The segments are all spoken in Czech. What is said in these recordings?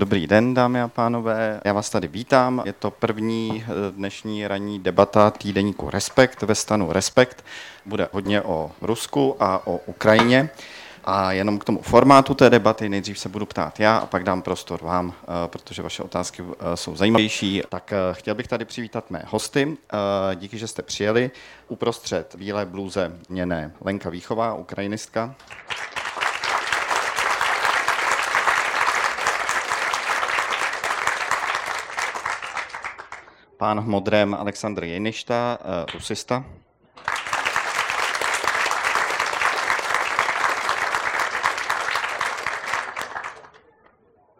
Dobrý den, dámy a pánové. Já vás tady vítám. Je to první eh, dnešní ranní debata týdeníku Respekt ve stanu Respekt. Bude hodně o Rusku a o Ukrajině. A jenom k tomu formátu té debaty nejdřív se budu ptát já a pak dám prostor vám, eh, protože vaše otázky eh, jsou zajímavější. Tak chtěl bych tady přivítat mé hosty. Díky, že jste přijeli. Uprostřed bílé bluze měné Lenka Výchová, ukrajinistka. Pán v modrém Aleksandr Jeništa, eh, rusista.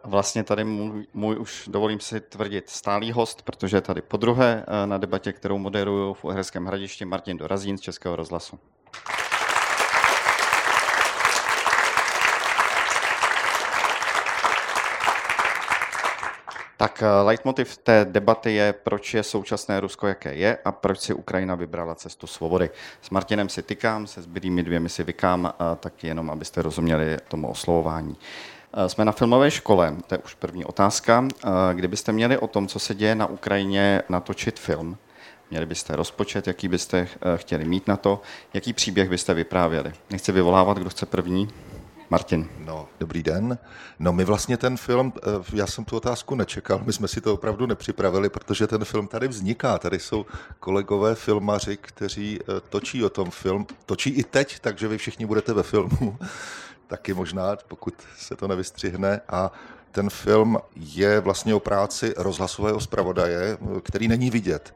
Vlastně tady můj, můj už dovolím si tvrdit stálý host, protože je tady po druhé eh, na debatě, kterou moderuju v Uherském hradišti Martin Dorazín z Českého rozhlasu. Tak eh, leitmotiv té debaty je, proč je současné Rusko, jaké je a proč si Ukrajina vybrala cestu svobody. S Martinem si tykám, se zbylými dvěmi si vykám, tak jenom abyste rozuměli tomu oslovování. Eh, jsme na filmové škole, to je už první otázka. Eh, kdybyste měli o tom, co se děje na Ukrajině, natočit film, měli byste rozpočet, jaký byste chtěli mít na to, jaký příběh byste vyprávěli. Nechci vyvolávat, kdo chce první. Martin. No, dobrý den. No my vlastně ten film, eh, já jsem tu otázku nečekal, my jsme si to opravdu nepřipravili, protože ten film tady vzniká. Tady jsou kolegové filmaři, kteří eh, točí o tom film, točí i teď, takže vy všichni budete ve filmu. Taky možná, pokud se to nevystřihne. A ten film je vlastně o práci rozhlasového zpravodaje, který není vidět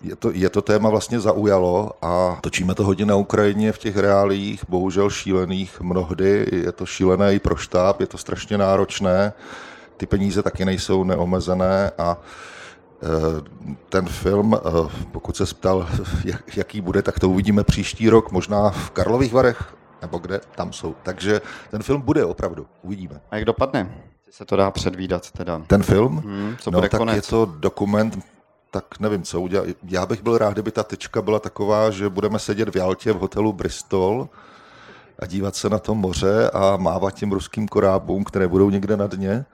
je to, je to téma vlastně zaujalo a točíme to hodně na Ukrajině v těch reálích, bohužel šílených mnohdy. Je to šílené i pro štáb, je to strašně náročné. Ty peníze taky nejsou neomezené a e, ten film, e, pokud se ptal, jaký bude, tak to uvidíme příští rok, možná v Karlových Varech, nebo kde, tam jsou. Takže ten film bude opravdu, uvidíme. A jak dopadne? Se to dá předvídat teda. Ten film? Hmm, co no, tak konec? je to dokument tak nevím, co udělat. Já bych byl rád, kdyby ta tečka byla taková, že budeme sedět v Jaltě v hotelu Bristol a dívat se na to moře a mávat těm ruským korábům, které budou někde na dně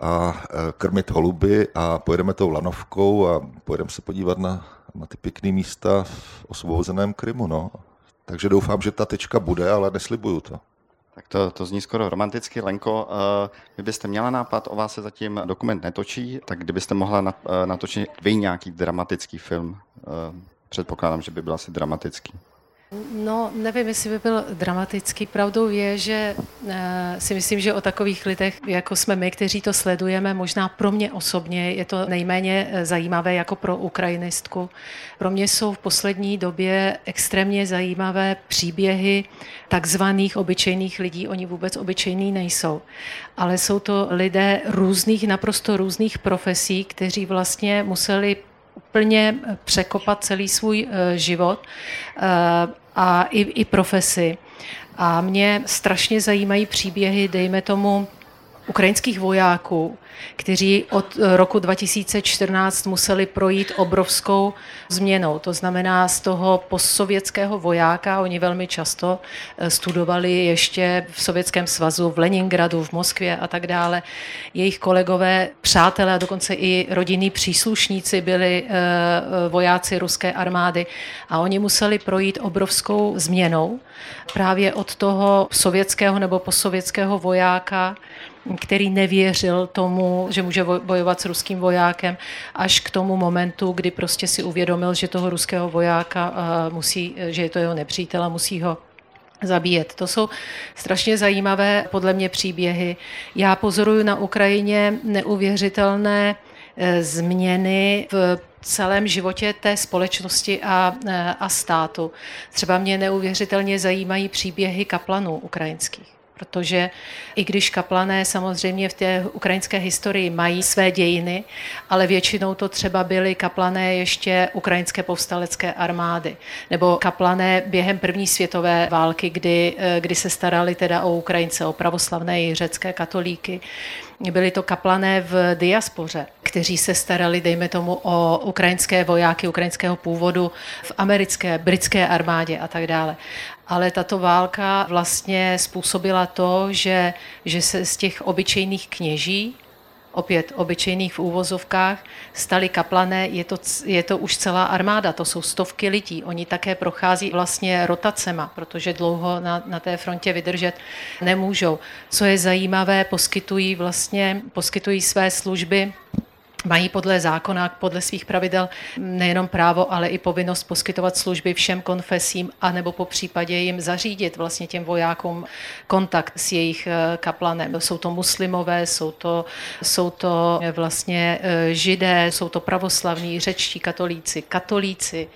a e, krmit holuby a pojedeme tou lanovkou a pojedeme se podívat na, na ty pěkné místa v osvobozeném Krymu. No. Takže doufám, že ta tečka bude, ale neslibuju to. Tak to, to zní skoro romanticky. Lenko, kdybyste měla nápad, o vás se zatím dokument netočí, tak kdybyste mohla natočit vy nějaký dramatický film, předpokládám, že by byl asi dramatický. No, nevím, jestli by byl dramatický. Pravdou je, že e, si myslím, že o takových lidech, jako jsme my, kteří to sledujeme, možná pro mě osobně je to nejméně eh, zajímavé jako pro ukrajinistku. Pro mě jsou v poslední době extrémně zajímavé příběhy takzvaných obyčejných lidí. Oni vůbec obyčejní nejsou, ale jsou to lidé různých, naprosto různých profesí, kteří vlastně museli úplně překopat celý svůj eh, život eh, a i, i profesi. A mě strašně zajímají příběhy, dejme tomu, ukrajinských vojáků, kteří od roku 2014 museli projít obrovskou změnou. To znamená z toho postsovětského vojáka, oni velmi často eh, studovali ještě v Sovětském svazu, v Leningradu, v Moskvě a tak dále. Jejich kolegové, přátelé a dokonce i rodinní příslušníci byli eh, eh, vojáci ruské armády a oni museli projít obrovskou změnou právě od toho sovětského nebo postsovětského vojáka který nevěřil tomu, že může bojovat s ruským vojákem, až k tomu momentu, kdy prostě si uvědomil, že toho ruského vojáka musí, že je to jeho nepřítel a musí ho zabíjet. To jsou strašně zajímavé podle mě příběhy. Já pozoruju na Ukrajině neuvěřitelné e, změny v celém životě té společnosti a, e, a státu. Třeba mě neuvěřitelně zajímají příběhy kaplanů ukrajinských protože i když kaplané samozřejmě v té ukrajinské historii mají své dějiny, ale většinou to třeba byly kaplané ještě ukrajinské povstalecké armády, nebo kaplané během první světové války, kdy, eh, kdy se starali teda o Ukrajince, o pravoslavné i řecké katolíky. Byli to kaplané v diaspoře, kteří se starali, dejme tomu, o ukrajinské vojáky ukrajinského původu v americké, britské armádě a tak dále. Ale tato válka vlastně způsobila to, že, že se z těch obyčejných kněží opět obyčejných v úvozovkách, stali kaplané, je to, je to už celá armáda, to jsou stovky lidí. Oni také prochází vlastně rotacema, protože dlouho na, na té frontě vydržet nemůžou. Co je zajímavé, poskytují vlastně, poskytují své služby mají podle zákona, podle svých pravidel nejenom právo, ale i povinnost poskytovat služby všem konfesím, anebo po případě jim zařídit vlastně těm vojákům kontakt s jejich eh, kaplanem. Jsou to muslimové, jsou to, jsou to vlastně eh, židé, jsou to pravoslavní, řečtí katolíci, katolíci,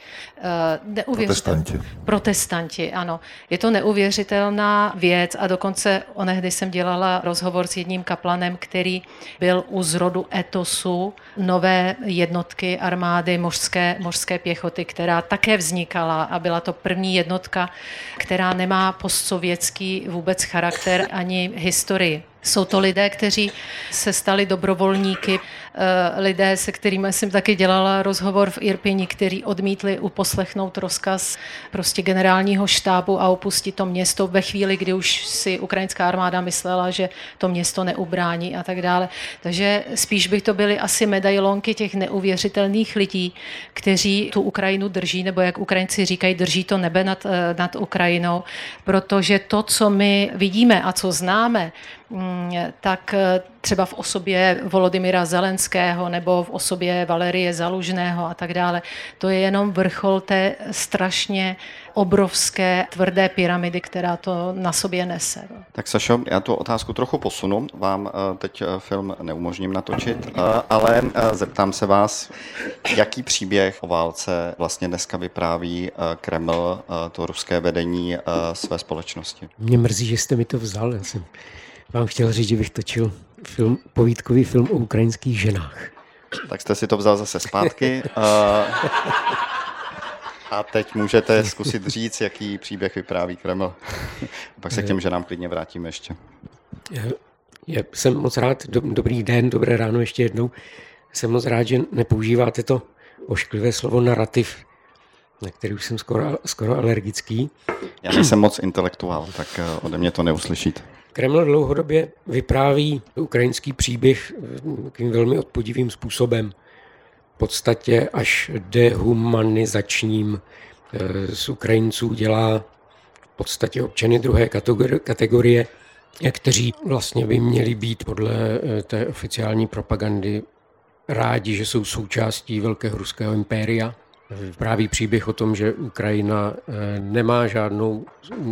eh, protestanti. Protestanti, ano. Je to neuvěřitelná věc a dokonce onehdy jsem dělala rozhovor s jedním kaplanem, který byl u zrodu etosu, nové jednotky armády mořské, mořské pěchoty, která také vznikala a byla to první jednotka, která nemá postsovětský vůbec charakter ani historii. Jsou to lidé, kteří se stali dobrovolníky, lidé, se kterými jsem taky dělala rozhovor v Irpini, kteří odmítli uposlechnout rozkaz prostě generálního štábu a opustit to město ve chvíli, kdy už si ukrajinská armáda myslela, že to město neubrání a tak dále. Takže spíš by to byly asi medailonky těch neuvěřitelných lidí, kteří tu Ukrajinu drží, nebo jak Ukrajinci říkají, drží to nebe nad, eh, nad Ukrajinou, protože to, co my vidíme a co známe, Mm, tak eh, třeba v osobě Volodymyra Zelenského nebo v osobě Valerie Zalužného a tak dále. To je jenom vrchol té strašně obrovské tvrdé pyramidy, která to na sobě nese. Tak Sašo, já tu otázku trochu posunu. Vám eh, teď eh, film neumožním natočit, ale zeptám se vás, jaký příběh o válce vlastně dneska vypráví Kreml, to ruské vedení své společnosti? Mě mrzí, že jste mi to vzal. Já jsem vám chtěl říct, že bych točil film, povídkový film o ukrajinských ženách. Tak jste si to vzal zase zpátky. A teď můžete zkusit říct, jaký příběh vypráví Kreml. Pak se k těm ženám klidně vrátíme ještě. Já jsem moc rád, dobrý den, dobré ráno ještě jednou. Jsem moc rád, že nepoužíváte to ošklivé slovo narrativ, na který už jsem skoro, skoro alergický. Já nejsem moc intelektuál, tak eh, ode mě to neuslyšíte. Kreml dlouhodobě vypráví ukrajinský příběh takovým velmi odpodivým způsobem. V podstatě až dehumanizačním eh, z Ukrajinců dělá v podstatě občany druhé kategorie, kteří vlastně by měli být podle eh, té oficiální propagandy rádi, že jsou součástí velkého ruského impéria Právý příběh o tom, že Ukrajina eh, nemá žádnou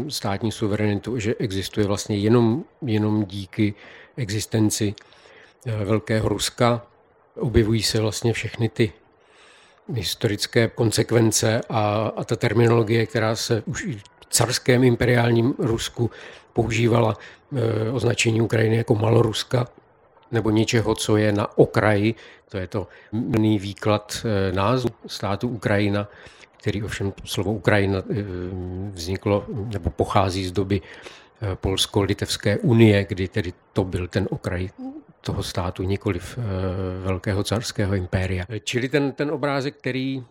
státní suverenitu, že existuje vlastně jenom, jenom díky existenci eh, Velkého Ruska. Objevují se vlastně všechny ty historické konsekvence a, a ta terminologie, která se už i v carském imperiálním Rusku používala, eh, označení Ukrajiny jako Maloruska, nebo něčeho, co je na okraji, to je to mný výklad eh, názvu státu Ukrajina, který ovšem slovo Ukrajina eh, vzniklo nebo pochází z doby eh, Polsko-Litevské unie, kdy tedy to byl ten okraj toho státu, nikoliv velkého carského impéria. Čili ten, ten obrázek, který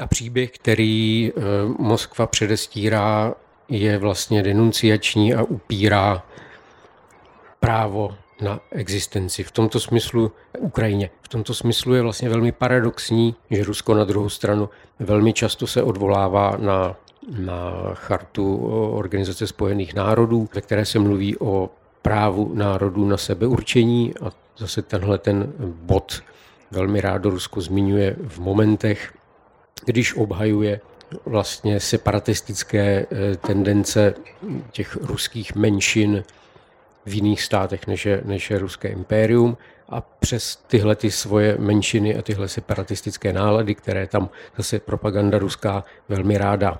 a příběh, který Moskva předestírá, je vlastně denunciační a upírá právo na existenci. V tomto smyslu Ukrajině. V tomto smyslu je vlastně velmi paradoxní, že Rusko na druhou stranu velmi často se odvolává na, na chartu Organizace spojených národů, ve které se mluví o právu národů na sebeurčení a zase tenhle ten bod velmi rádo Rusko zmiňuje v momentech, když obhajuje vlastně separatistické eh, tendence těch ruských menšin v jiných státech, než je, než je ruské impérium a přes tyhle ty svoje menšiny a tyhle separatistické nálady, které tam zase propaganda ruská velmi ráda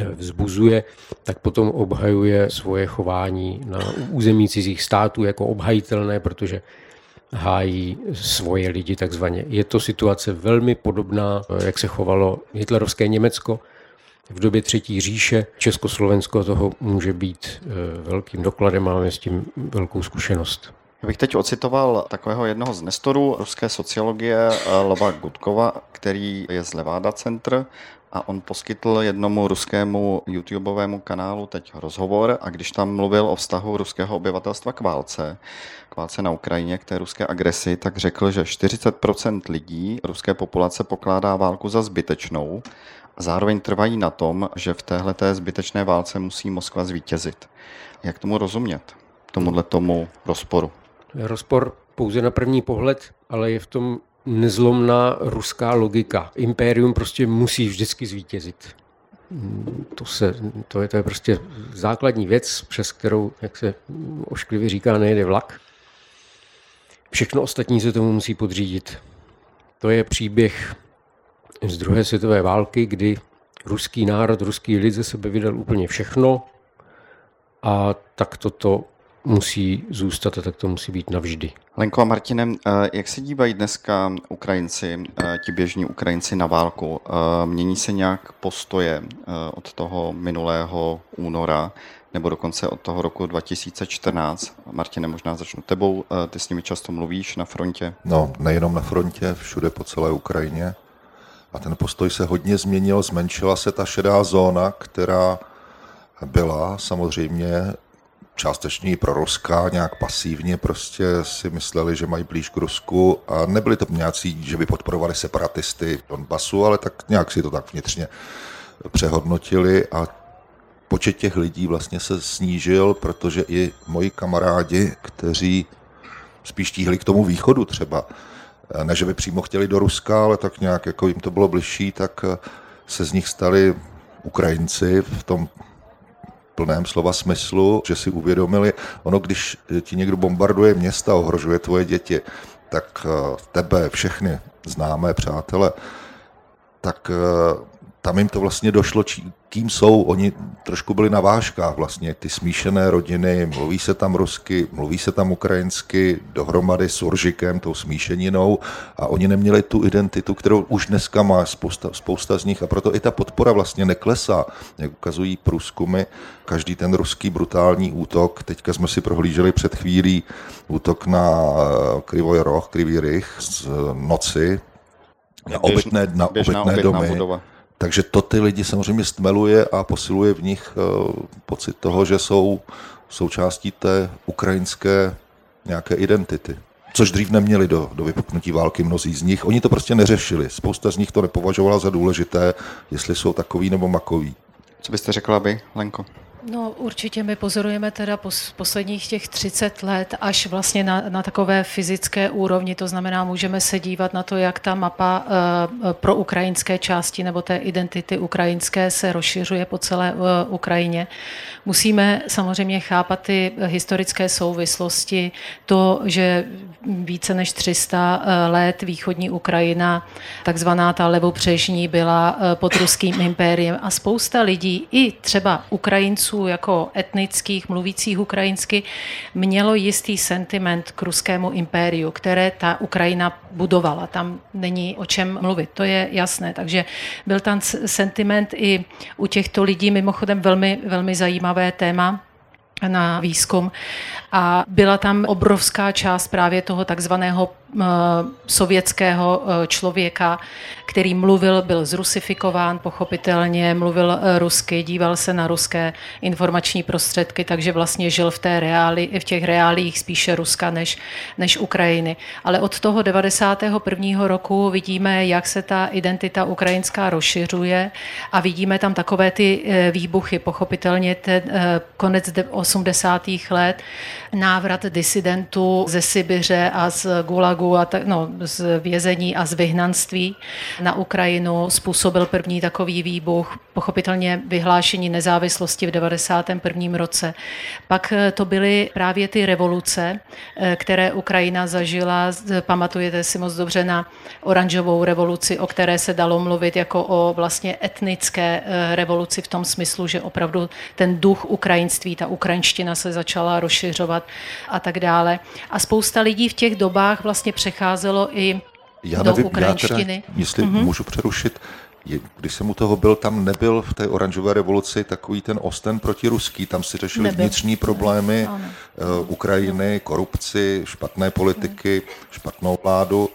eh, vzbuzuje, tak potom obhajuje svoje chování na území cizích států jako obhajitelné, protože hájí svoje lidi takzvaně. Je to situace velmi podobná, eh, jak se chovalo hitlerovské Německo, v době Třetí říše. Československo toho může být eh, velkým dokladem, máme s tím velkou zkušenost. Já bych teď ocitoval takového jednoho z nestorů ruské sociologie Lova Gudkova, který je z Levada Center a on poskytl jednomu ruskému YouTubeovému kanálu teď rozhovor a když tam mluvil o vztahu ruského obyvatelstva k válce, k válce na Ukrajině, k té ruské agresi, tak řekl, že 40% lidí ruské populace pokládá válku za zbytečnou zároveň trvají na tom, že v téhle zbytečné válce musí Moskva zvítězit. Jak tomu rozumět? Tomuhle tomu rozporu. Rozpor pouze na první pohled, ale je v tom nezlomná ruská logika. Impérium prostě musí vždycky zvítězit. To, se, to, je, to je prostě základní věc, přes kterou, jak se ošklivě říká, nejde vlak. Všechno ostatní se tomu musí podřídit. To je příběh z druhé světové války, kdy ruský národ, ruský lid ze sebe vydal úplně všechno a tak toto musí zůstat a tak to musí být navždy. Lenko a Martinem, eh, jak se dívají dneska Ukrajinci, eh, ti běžní Ukrajinci na válku? Eh, mění se nějak postoje od toho minulého února nebo dokonce od toho roku 2014? Martine, možná začnu tebou. Ty s nimi často mluvíš na frontě. No, nejenom na frontě, všude po celé Ukrajině. A ten postoj se hodně změnil, zmenšila se ta šedá zóna, která byla samozřejmě částečně pro Ruska, nějak pasivně prostě si mysleli, že mají blíž k Rusku a nebyli to nějací, že by podporovali separatisty v Donbasu, ale tak nějak si to tak vnitřně přehodnotili a počet těch lidí vlastně se snížil, protože i moji kamarádi, kteří spíš tíhli k tomu východu třeba, ne, že by přímo chtěli do Ruska, ale tak nějak jako jim to bylo bližší, tak se z nich stali Ukrajinci v tom plném slova smyslu, že si uvědomili, ono když ti někdo bombarduje města, ohrožuje tvoje děti, tak eh, tebe, všechny známé přátele, tak eh, tam jim to vlastně došlo, kým jsou. Oni trošku byli na vážkách vlastně, ty smíšené rodiny, mluví se tam rusky, mluví se tam ukrajinsky, dohromady s Uržikem, tou smíšeninou a oni neměli tu identitu, kterou už dneska má spousta, spousta z nich a proto i ta podpora vlastně neklesá, jak ukazují průzkumy. Každý ten ruský brutální útok, teďka jsme si prohlíželi před chvílí útok na eh, Krivoj Roh, Krivý Rych z noci, na obytné, na obytné domy. Budova takže to ty lidi samozřejmě stmeluje a posiluje v nich eh, pocit toho, že jsou součástí té ukrajinské nějaké identity. Což dřív neměli do, do vypuknutí války mnozí z nich. Oni to prostě neřešili. Spousta z nich to nepovažovala za důležité, jestli jsou takový nebo makoví. Co byste řekla vy, Lenko? No určitě my pozorujeme teda pos, posledních těch 30 let až vlastně na, na takové fyzické úrovni, to znamená, můžeme se dívat na to, jak ta mapa uh, pro ukrajinské části nebo té identity ukrajinské se rozšiřuje po celé uh, Ukrajině. Musíme samozřejmě chápat ty historické souvislosti, to, že více než 300 let východní Ukrajina, takzvaná ta levopřežní, byla pod ruským impériem a spousta lidí, i třeba Ukrajinců, Ukrajinců jako etnických, mluvících ukrajinsky, mělo jistý sentiment k ruskému impériu, které ta Ukrajina budovala. Tam není o čem mluvit, to je jasné. Takže byl tam sentiment i u těchto lidí, mimochodem velmi, velmi zajímavé téma, na výzkum. A byla tam obrovská část právě toho takzvaného sovětského eh, člověka, který mluvil, byl zrusifikován, pochopitelně, mluvil eh, rusky, díval se na ruské informační prostředky, takže vlastně žil v, té reáli, v těch reálích spíše Ruska než, než Ukrajiny. Ale od toho 91. roku vidíme, jak se ta identita ukrajinská rozšiřuje a vidíme tam takové ty výbuchy, pochopitelně ten konec 80. let, návrat disidentů ze Sibiře a z Gulagu gulagu a tak, no, z vězení a z vyhnanství na Ukrajinu způsobil první takový výbuch, pochopitelně vyhlášení nezávislosti v 91. roce. Pak eh, to byly právě ty revoluce, eh, které Ukrajina zažila. Pamatujete si moc dobře na oranžovou revoluci, o které se dalo mluvit jako o vlastně etnické eh, revoluci v tom smyslu, že opravdu ten duch ukrajinství, ta ukrajinština se začala rozšiřovat a tak dále. A spousta lidí v těch dobách vlastně přecházelo i já do nevím, ukrajinštiny. Já teda, jestli mm-hmm. můžu přerušit, když jsem u toho byl, tam nebyl v té oranžové revoluci takový ten osten proti ruský, tam si řešili nebyl. vnitřní problémy ano. Uh, Ukrajiny, korupci, špatné politiky, špatnou vládu.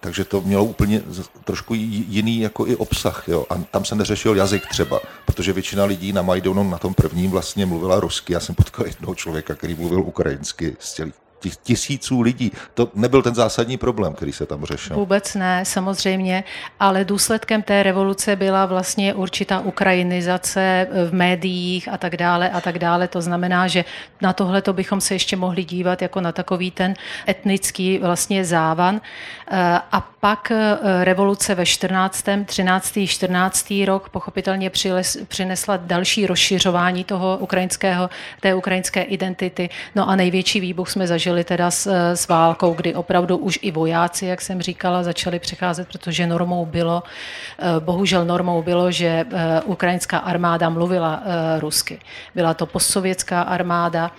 Takže to mělo úplně trošku jiný jako i obsah. Jo. A tam se neřešil jazyk třeba, protože většina lidí na Majdonu na tom prvním vlastně mluvila rusky. Já jsem potkal jednoho člověka, který mluvil ukrajinsky z celých těch tisíců lidí. To nebyl ten zásadní problém, který se tam řešil. Vůbec ne, samozřejmě, ale důsledkem té revoluce byla vlastně určitá ukrajinizace v médiích a tak dále a tak dále. To znamená, že na tohle to bychom se ještě mohli dívat jako na takový ten etnický vlastně závan. Eh, a pak eh, revoluce ve 14., 13., 14. rok pochopitelně přinesla další rozšiřování toho ukrajinského, té ukrajinské identity. No a největší výbuch jsme zažili zažili teda s, s válkou, kdy opravdu už i vojáci, jak jsem říkala, začali přicházet, protože normou bylo, eh, bohužel normou bylo, že eh, ukrajinská armáda mluvila eh, rusky. Byla to postsovětská armáda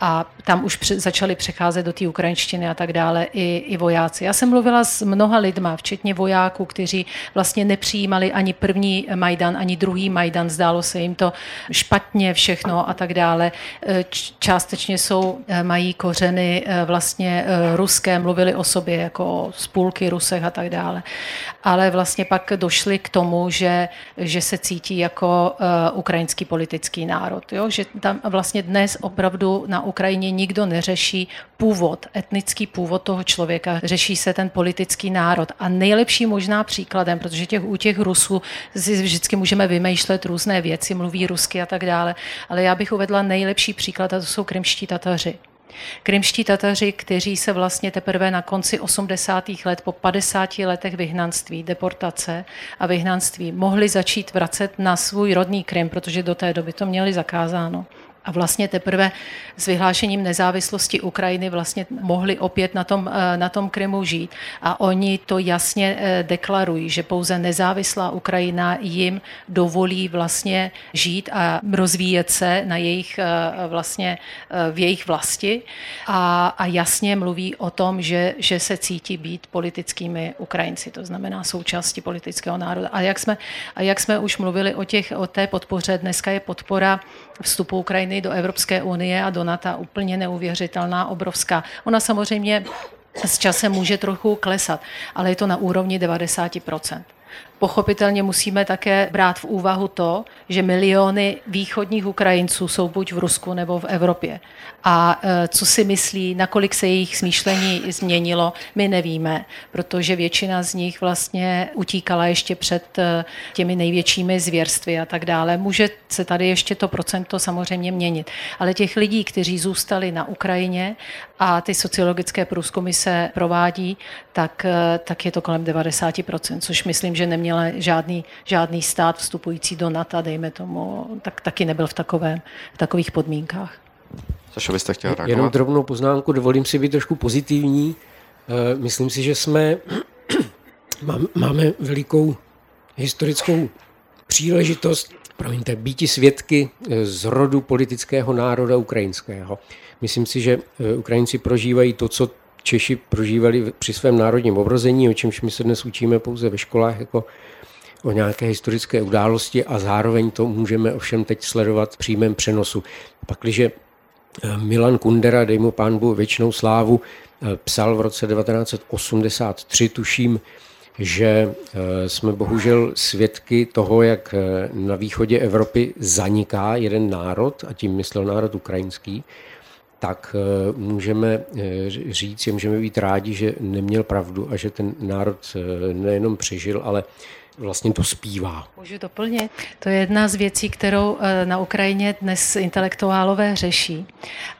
a tam už začali přecházet do té ukrajinštiny a tak dále i, i vojáci. Já jsem mluvila s mnoha lidma, včetně vojáků, kteří vlastně nepřijímali ani první Majdan, ani druhý Majdan, zdálo se jim to špatně všechno a tak dále. Částečně jsou, mají kořeny eh, vlastně eh, ruské, mluvili o sobě jako spůlky Rusech a tak dále. Ale vlastně pak došli k tomu, že, že se cítí jako eh, ukrajinský politický národ. Jo? Že tam vlastně dnes opravdu na Ukrajině nikdo neřeší původ, etnický původ toho člověka, řeší se ten politický národ. A nejlepší možná příkladem, protože těch, u těch Rusů si vždycky můžeme vymýšlet různé věci, mluví rusky a tak dále, ale já bych uvedla nejlepší příklad a to jsou krymští Tataři. Krymští Tataři, kteří se vlastně teprve na konci 80. let po 50 letech vyhnanství, deportace a vyhnanství mohli začít vracet na svůj rodný Krym, protože do té doby to měli zakázáno. A vlastně teprve s vyhlášením nezávislosti Ukrajiny vlastně mohli opět na tom, eh, na tom Krymu žít. A oni to jasně eh, deklarují, že pouze nezávislá Ukrajina jim dovolí vlastně žít a rozvíjet se na jejich, eh, vlastně, v jejich vlasti. A, a jasně mluví o tom, že, že se cítí být politickými Ukrajinci, to znamená součástí politického národa. A jak jsme, a jak jsme už mluvili o, těch, o té podpoře, dneska je podpora vstupu Ukrajiny do Evropské unie a do NATO úplně neuvěřitelná, obrovská. Ona samozřejmě s časem může trochu klesat, ale je to na úrovni 90 Pochopitelně musíme také brát v úvahu to, že miliony východních Ukrajinců jsou buď v Rusku nebo v Evropě. A e, co si myslí, nakolik se jejich smýšlení změnilo, my nevíme, protože většina z nich vlastně utíkala ještě před e, těmi největšími zvěrstvy a tak dále. Může se tady ještě to procento samozřejmě měnit. Ale těch lidí, kteří zůstali na Ukrajině a ty sociologické průzkumy se provádí, tak, e, tak je to kolem 90%, což myslím, že neměla žádný, žádný stát vstupující do NATO, dejme tomu, tak taky nebyl v, takové, v takových podmínkách. Sašo, byste chtěl reagovat? Jenom drobnou poznámku, dovolím si být trošku pozitivní. Eh, myslím si, že jsme máme velikou historickou příležitost, promiňte, býti svědky eh, z rodu politického národa ukrajinského. Myslím si, že eh, Ukrajinci prožívají to, co Češi prožívali při svém národním obrození, o čemž my se dnes učíme pouze ve školách jako o nějaké historické události a zároveň to můžeme ovšem teď sledovat v přímém přenosu. Pakliže eh, Milan Kundera, dej mu pánbu věčnou slávu, eh, psal v roce 1983, tuším, že eh, jsme bohužel svědky toho, jak na východě Evropy zaniká jeden národ, a tím myslel národ ukrajinský, tak eh, můžeme eh, říct, můžeme být rádi, že neměl pravdu a že ten národ eh, nejenom přežil, ale vlastně to zpívá. Můžu doplnit? To je jedna z věcí, kterou na Ukrajině dnes intelektuálové řeší.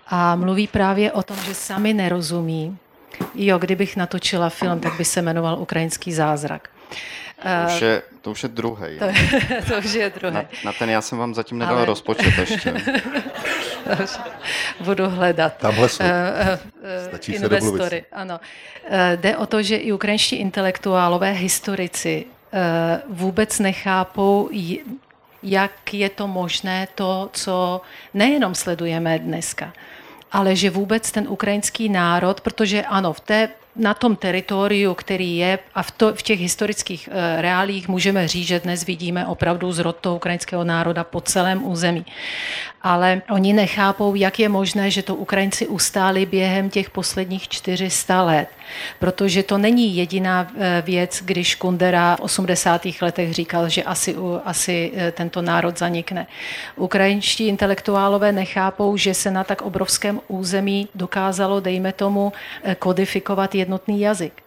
A mluví právě o tom, že sami nerozumí. Jo, kdybych natočila film, tak by se jmenoval Ukrajinský zázrak. To už je, to už je druhý. To, to už je druhý. Na, na ten já jsem vám zatím nedal Ale... rozpočet ještě. Budu hledat. Tamhle jsou. Uh, uh, investory. Ano. Uh, jde o to, že i ukrajinští intelektuálové, historici vůbec nechápou, jak je to možné to, co nejenom sledujeme dneska, ale že vůbec ten ukrajinský národ, protože ano, v té na tom teritoriu, který je, a v, to, v těch historických e, reálích můžeme říct, že dnes vidíme opravdu zrod toho ukrajinského národa po celém území. Ale oni nechápou, jak je možné, že to Ukrajinci ustáli během těch posledních 400 let. Protože to není jediná e, věc, když Kundera v 80. letech říkal, že asi, asi e, tento národ zanikne. Ukrajinští intelektuálové nechápou, že se na tak obrovském území dokázalo, dejme tomu, kodifikovat jednotný jazyk.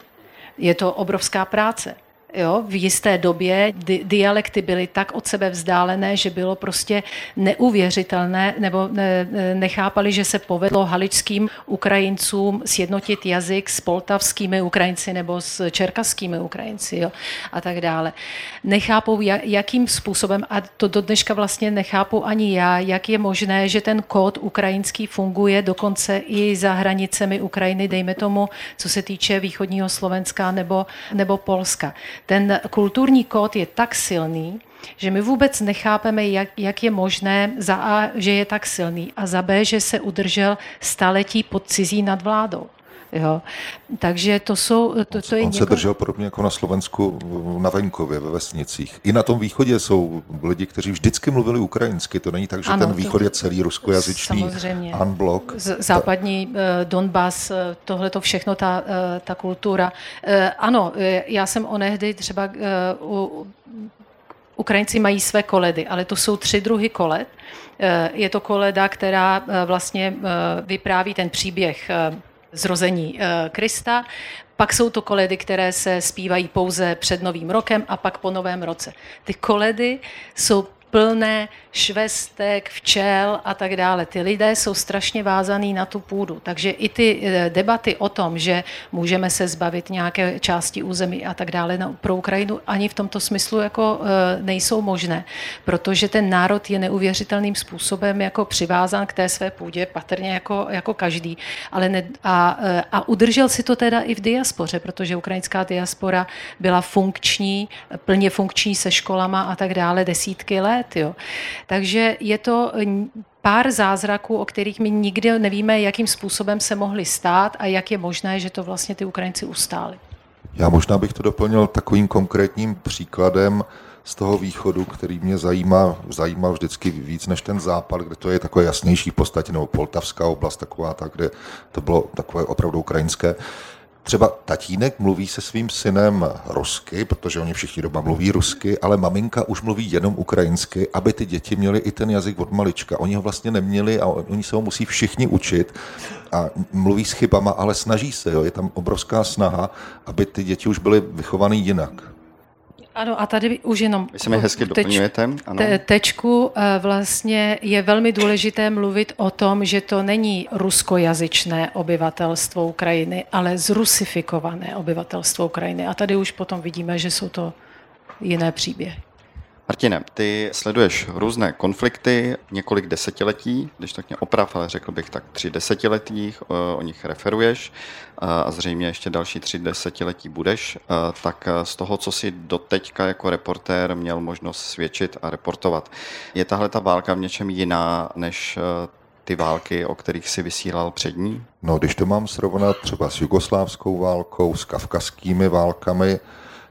Je to obrovská práce. Jo, v jisté době di- dialekty byly tak od sebe vzdálené, že bylo prostě neuvěřitelné, nebo ne, nechápali, že se povedlo haličským Ukrajincům sjednotit jazyk s poltavskými Ukrajinci nebo s čerkaskými Ukrajinci jo, a tak dále. Nechápou, jakým způsobem, a to do dneška vlastně nechápu ani já, jak je možné, že ten kód ukrajinský funguje dokonce i za hranicemi Ukrajiny, dejme tomu, co se týče východního Slovenska nebo, nebo Polska ten kulturní kód je tak silný, že my vůbec nechápeme, jak, jak je možné za A, že je tak silný a za B, že se udržel staletí pod cizí nadvládou. Jo. Takže to jsou... To, to je On něko... se držel podobně jako na Slovensku na venkově, ve vesnicích. I na tom východě jsou lidi, kteří vždycky mluvili ukrajinsky. To není tak, že ano, ten východ to, je celý ruskojazyčný samozřejmě. unblock. Z, západní uh, Donbass, uh, tohle to všechno, ta, uh, ta kultura. Ano, já jsem onehdy třeba uh, Ukrajinci mají své koledy, ale to jsou tři druhy koled. Je to koleda, která vlastně vypráví ten příběh zrození eh, Krista. Pak jsou to koledy, které se zpívají pouze před Novým rokem a pak po Novém roce. Ty koledy jsou plné švestek, včel a tak dále. Ty lidé jsou strašně vázaný na tu půdu. Takže i ty eh, debaty o tom, že můžeme se zbavit nějaké části území a tak dále no, pro Ukrajinu ani v tomto smyslu jako eh, nejsou možné, protože ten národ je neuvěřitelným způsobem jako přivázán k té své půdě, patrně jako, jako každý. Ale ne, a, eh, a udržel si to teda i v diaspoře, protože ukrajinská diaspora byla funkční, plně funkční se školama a tak dále desítky let. Jo. Takže je to pár zázraků, o kterých my nikdy nevíme, jakým způsobem se mohly stát a jak je možné, že to vlastně ty Ukrajinci ustáli. Já možná bych to doplnil takovým konkrétním příkladem z toho východu, který mě zajímá, zajímal vždycky víc než ten západ, kde to je takové jasnější v podstatě, nebo Poltavská oblast taková, tak, kde to bylo takové opravdu ukrajinské. Třeba tatínek mluví se svým synem rusky, protože oni všichni doma mluví rusky, ale maminka už mluví jenom ukrajinsky, aby ty děti měly i ten jazyk od malička. Oni ho vlastně neměli a oni se ho musí všichni učit a mluví s chybama, ale snaží se. Jo. Je tam obrovská snaha, aby ty děti už byly vychované jinak. Ano, a tady už jenom... Vy se mi hezky teč, doplňujete. Ano. Te, tečku eh, vlastně je velmi důležité mluvit o tom, že to není ruskojazyčné obyvatelstvo Ukrajiny, ale zrusifikované obyvatelstvo Ukrajiny. A tady už potom vidíme, že jsou to jiné příběhy. Martine, ty sleduješ různé konflikty několik desetiletí, když tak mě oprav, ale řekl bych tak tři desetiletí, eh, o nich referuješ eh, a zřejmě ještě další tři desetiletí budeš, eh, tak z toho, co si doteďka jako reportér měl možnost svědčit a reportovat, je tahle ta válka v něčem jiná než ty války, o kterých si vysílal před ní? No, když to mám srovnat třeba s jugoslávskou válkou, s kavkazskými válkami,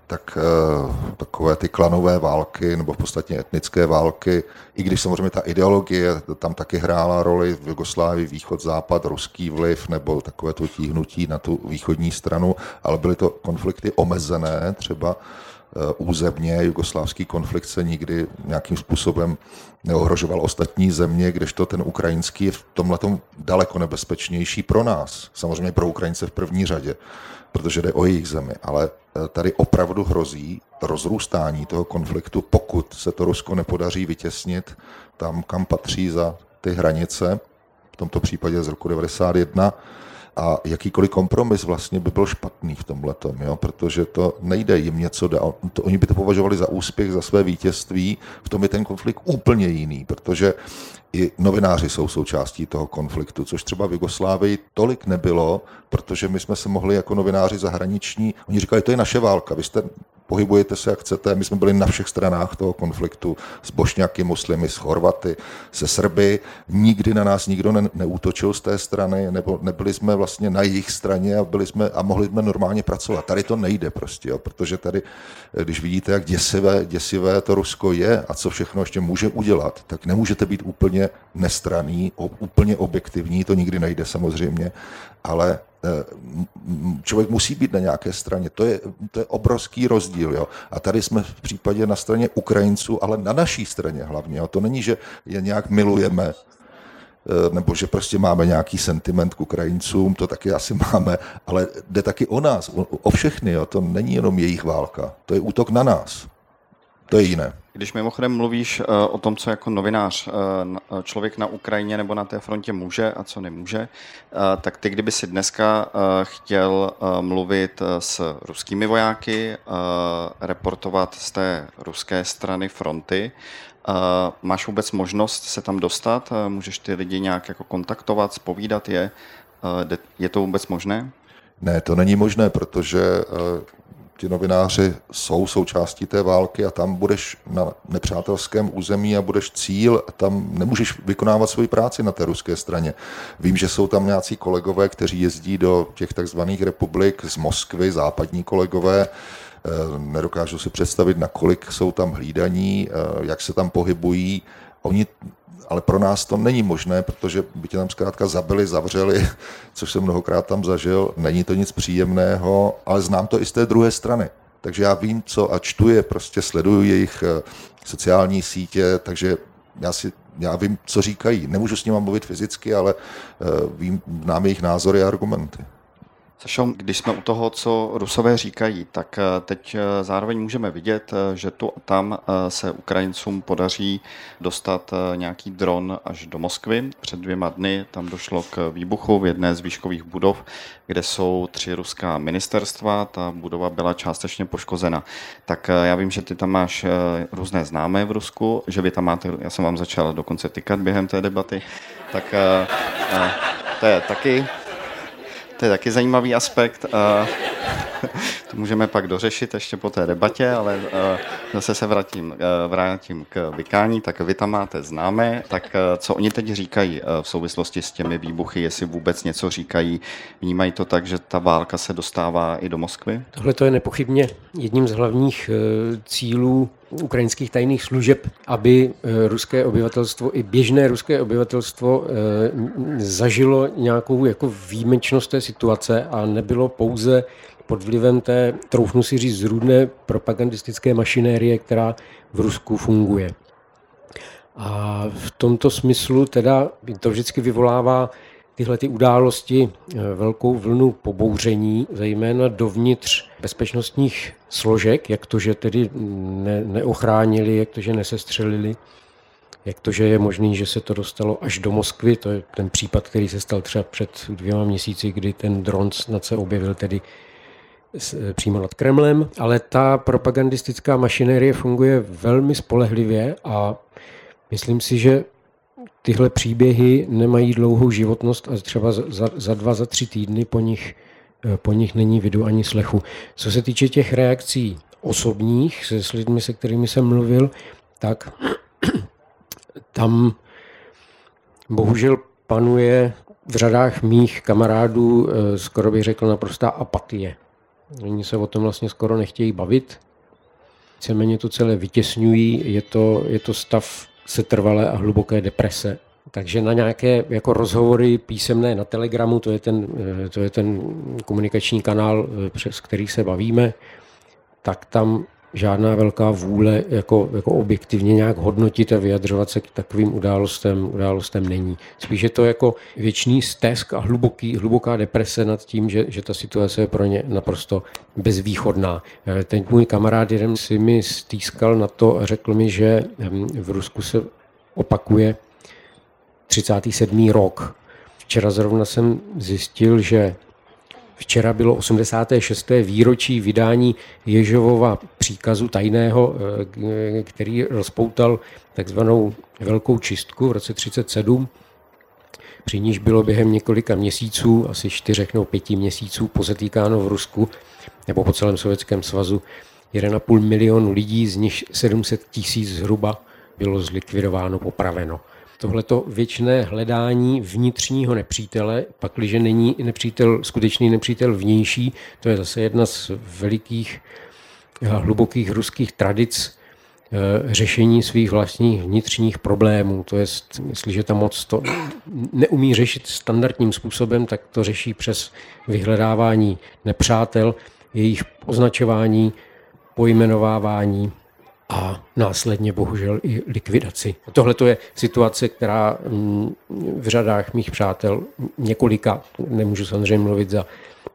tak eh, takové ty klanové války nebo v podstatě etnické války, i když samozřejmě ta ideologie tam taky hrála roli v Jugoslávii, východ, západ, ruský vliv nebo takové to tíhnutí na tu východní stranu, ale byly to konflikty omezené, třeba eh, územně. Jugoslávský konflikt se nikdy nějakým způsobem neohrožoval ostatní země, kdežto ten ukrajinský je v tomhle daleko nebezpečnější pro nás. Samozřejmě pro Ukrajince v první řadě protože jde o jejich zemi. Ale eh, tady opravdu hrozí rozrůstání toho konfliktu, pokud se to Rusko nepodaří vytěsnit tam, kam patří za ty hranice, v tomto případě z roku 91, a jakýkoliv kompromis vlastně by byl špatný v tom letom, jo? protože to nejde jim něco dát. To, oni by to považovali za úspěch, za své vítězství. V tom je ten konflikt úplně jiný, protože i novináři jsou součástí toho konfliktu, což třeba v Jugoslávii tolik nebylo, protože my jsme se mohli jako novináři zahraniční, oni říkali, to je naše válka, vy jste pohybujete se jak chcete, my jsme byli na všech stranách toho konfliktu s Bošňaky, muslimy, s Chorvaty, se Srby, nikdy na nás nikdo ne, neútočil z té strany, nebo nebyli jsme vlastně na jejich straně a, byli jsme, a mohli jsme normálně pracovat. Tady to nejde prostě, jo, protože tady, když vidíte, jak děsivé, děsivé to Rusko je a co všechno ještě může udělat, tak nemůžete být úplně nestraný, úplně objektivní, to nikdy nejde samozřejmě, ale člověk musí být na nějaké straně. To je, to je obrovský rozdíl. Jo? A tady jsme v případě na straně Ukrajinců, ale na naší straně hlavně. Jo? To není, že je nějak milujeme, eh, nebo že prostě máme nějaký sentiment k Ukrajincům, to taky asi máme, ale jde taky o nás, o, o všechny. Jo? To není jenom jejich válka, to je útok na nás. To je jiné. Když mimochodem mluvíš uh, o tom, co jako novinář uh, člověk na Ukrajině nebo na té frontě může a co nemůže, uh, tak ty, kdyby si dneska chtěl mluvit s ruskými vojáky, reportovat z té ruské strany fronty, máš vůbec možnost se tam dostat? Můžeš ty lidi nějak jako kontaktovat, spovídat je? Je to vůbec možné? Ne, to není možné, protože ti novináři jsou součástí té války a tam budeš na nepřátelském území a budeš cíl, tam nemůžeš vykonávat svoji práci na té ruské straně. Vím, že jsou tam nějací kolegové, kteří jezdí do těch takzvaných republik z Moskvy, západní kolegové, eh, nedokážu si představit, na kolik jsou tam hlídaní, eh, jak se tam pohybují. Oni ale pro nás to není možné, protože by tě tam zkrátka zabili, zavřeli, což jsem mnohokrát tam zažil. Není to nic příjemného, ale znám to i z té druhé strany. Takže já vím, co a čtu je, prostě sleduju jejich eh, sociální sítě, takže já si já vím, co říkají. Nemůžu s nimi mluvit fyzicky, ale eh, vím, znám jejich názory a argumenty. Sašo, když jsme u toho, co Rusové říkají, tak eh, teď eh, zároveň můžeme vidět, eh, že tu a tam se Ukrajincům podaří dostat nějaký dron až do Moskvy. Před dvěma dny tam došlo k výbuchu v jedné z výškových budov, kde jsou tři ruská ministerstva. Ta budova byla částečně poškozena. Tak já vím, že ty tam máš různé známé v Rusku, že vy tam máte, já jsem vám začal dokonce tykat během té debaty, tak to je taky to je taky zajímavý aspekt. To můžeme pak dořešit ještě po té debatě, ale zase se vrátím, vrátím k vykání. Tak vy tam máte známé, tak co oni teď říkají v souvislosti s těmi výbuchy, jestli vůbec něco říkají, vnímají to tak, že ta válka se dostává i do Moskvy? Tohle to je nepochybně jedním z hlavních e, cílů ukrajinských tajných služeb, aby e, ruské obyvatelstvo i běžné ruské obyvatelstvo e, zažilo nějakou jako výjimečnost té situace a nebylo pouze pod vlivem té, troufnu si říct, zrůdné propagandistické mašinérie, která v Rusku funguje. A v tomto smyslu teda to vždycky vyvolává tyhle ty události eh, velkou vlnu pobouření, zejména dovnitř bezpečnostních složek, jak to, že tedy ne, neochránili, jak to, že nesestřelili, jak to, že je možný, že se to dostalo až do Moskvy, to je ten případ, který se stal třeba před dvěma měsíci, kdy ten dron snad se objevil tedy přímo nad Kremlem, ale ta propagandistická mašinérie funguje velmi spolehlivě a myslím si, že tyhle příběhy nemají dlouhou životnost a třeba za, za dva, za tři týdny po nich, eh, po nich není vidu ani slechu. Co se týče těch reakcí osobních se s lidmi, se kterými jsem mluvil, tak tam bohužel panuje v řadách mých kamarádů, eh, skoro bych řekl, naprostá apatie. Oni se o tom vlastně skoro nechtějí bavit. Víceméně to celé vytěsňují, je to, je to stav setrvalé a hluboké deprese. Takže na nějaké jako rozhovory písemné na Telegramu, to je ten, eh, to je ten komunikační kanál, eh, přes který se bavíme, tak tam žádná velká vůle jako, jako objektivně nějak hodnotit a vyjadřovat se k takovým událostem, událostem není. Spíš je to jako věčný stesk a hluboký, hluboká deprese nad tím, že, že ta situace je pro ně naprosto bezvýchodná. Eh, ten můj kamarád jeden si mi stýskal na to a řekl mi, že hm, v Rusku se opakuje 37. rok. Včera zrovna jsem zjistil, že Včera bylo 86. výročí vydání Ježovova příkazu tajného, eh, který rozpoutal takzvanou velkou čistku v roce 37. Při níž bylo během několika měsíců, asi čtyřech nebo pěti měsíců, pozetýkáno v Rusku nebo po celém Sovětském svazu 1,5 milionu lidí, z nich 700 tisíc zhruba bylo zlikvidováno, popraveno. Tohleto věčné hledání vnitřního nepřítele, pakliže není nepřítel, skutečný nepřítel vnější, to je zase jedna z velikých hlubokých ruských tradic eh, řešení svých vlastních vnitřních problémů. To je, jestliže ta moc to neumí řešit standardním způsobem, tak to řeší přes vyhledávání nepřátel, jejich označování, pojmenovávání a následně bohužel i likvidaci. Tohle je situace, která mm, v řadách mých přátel několika, nemůžu samozřejmě mluvit za,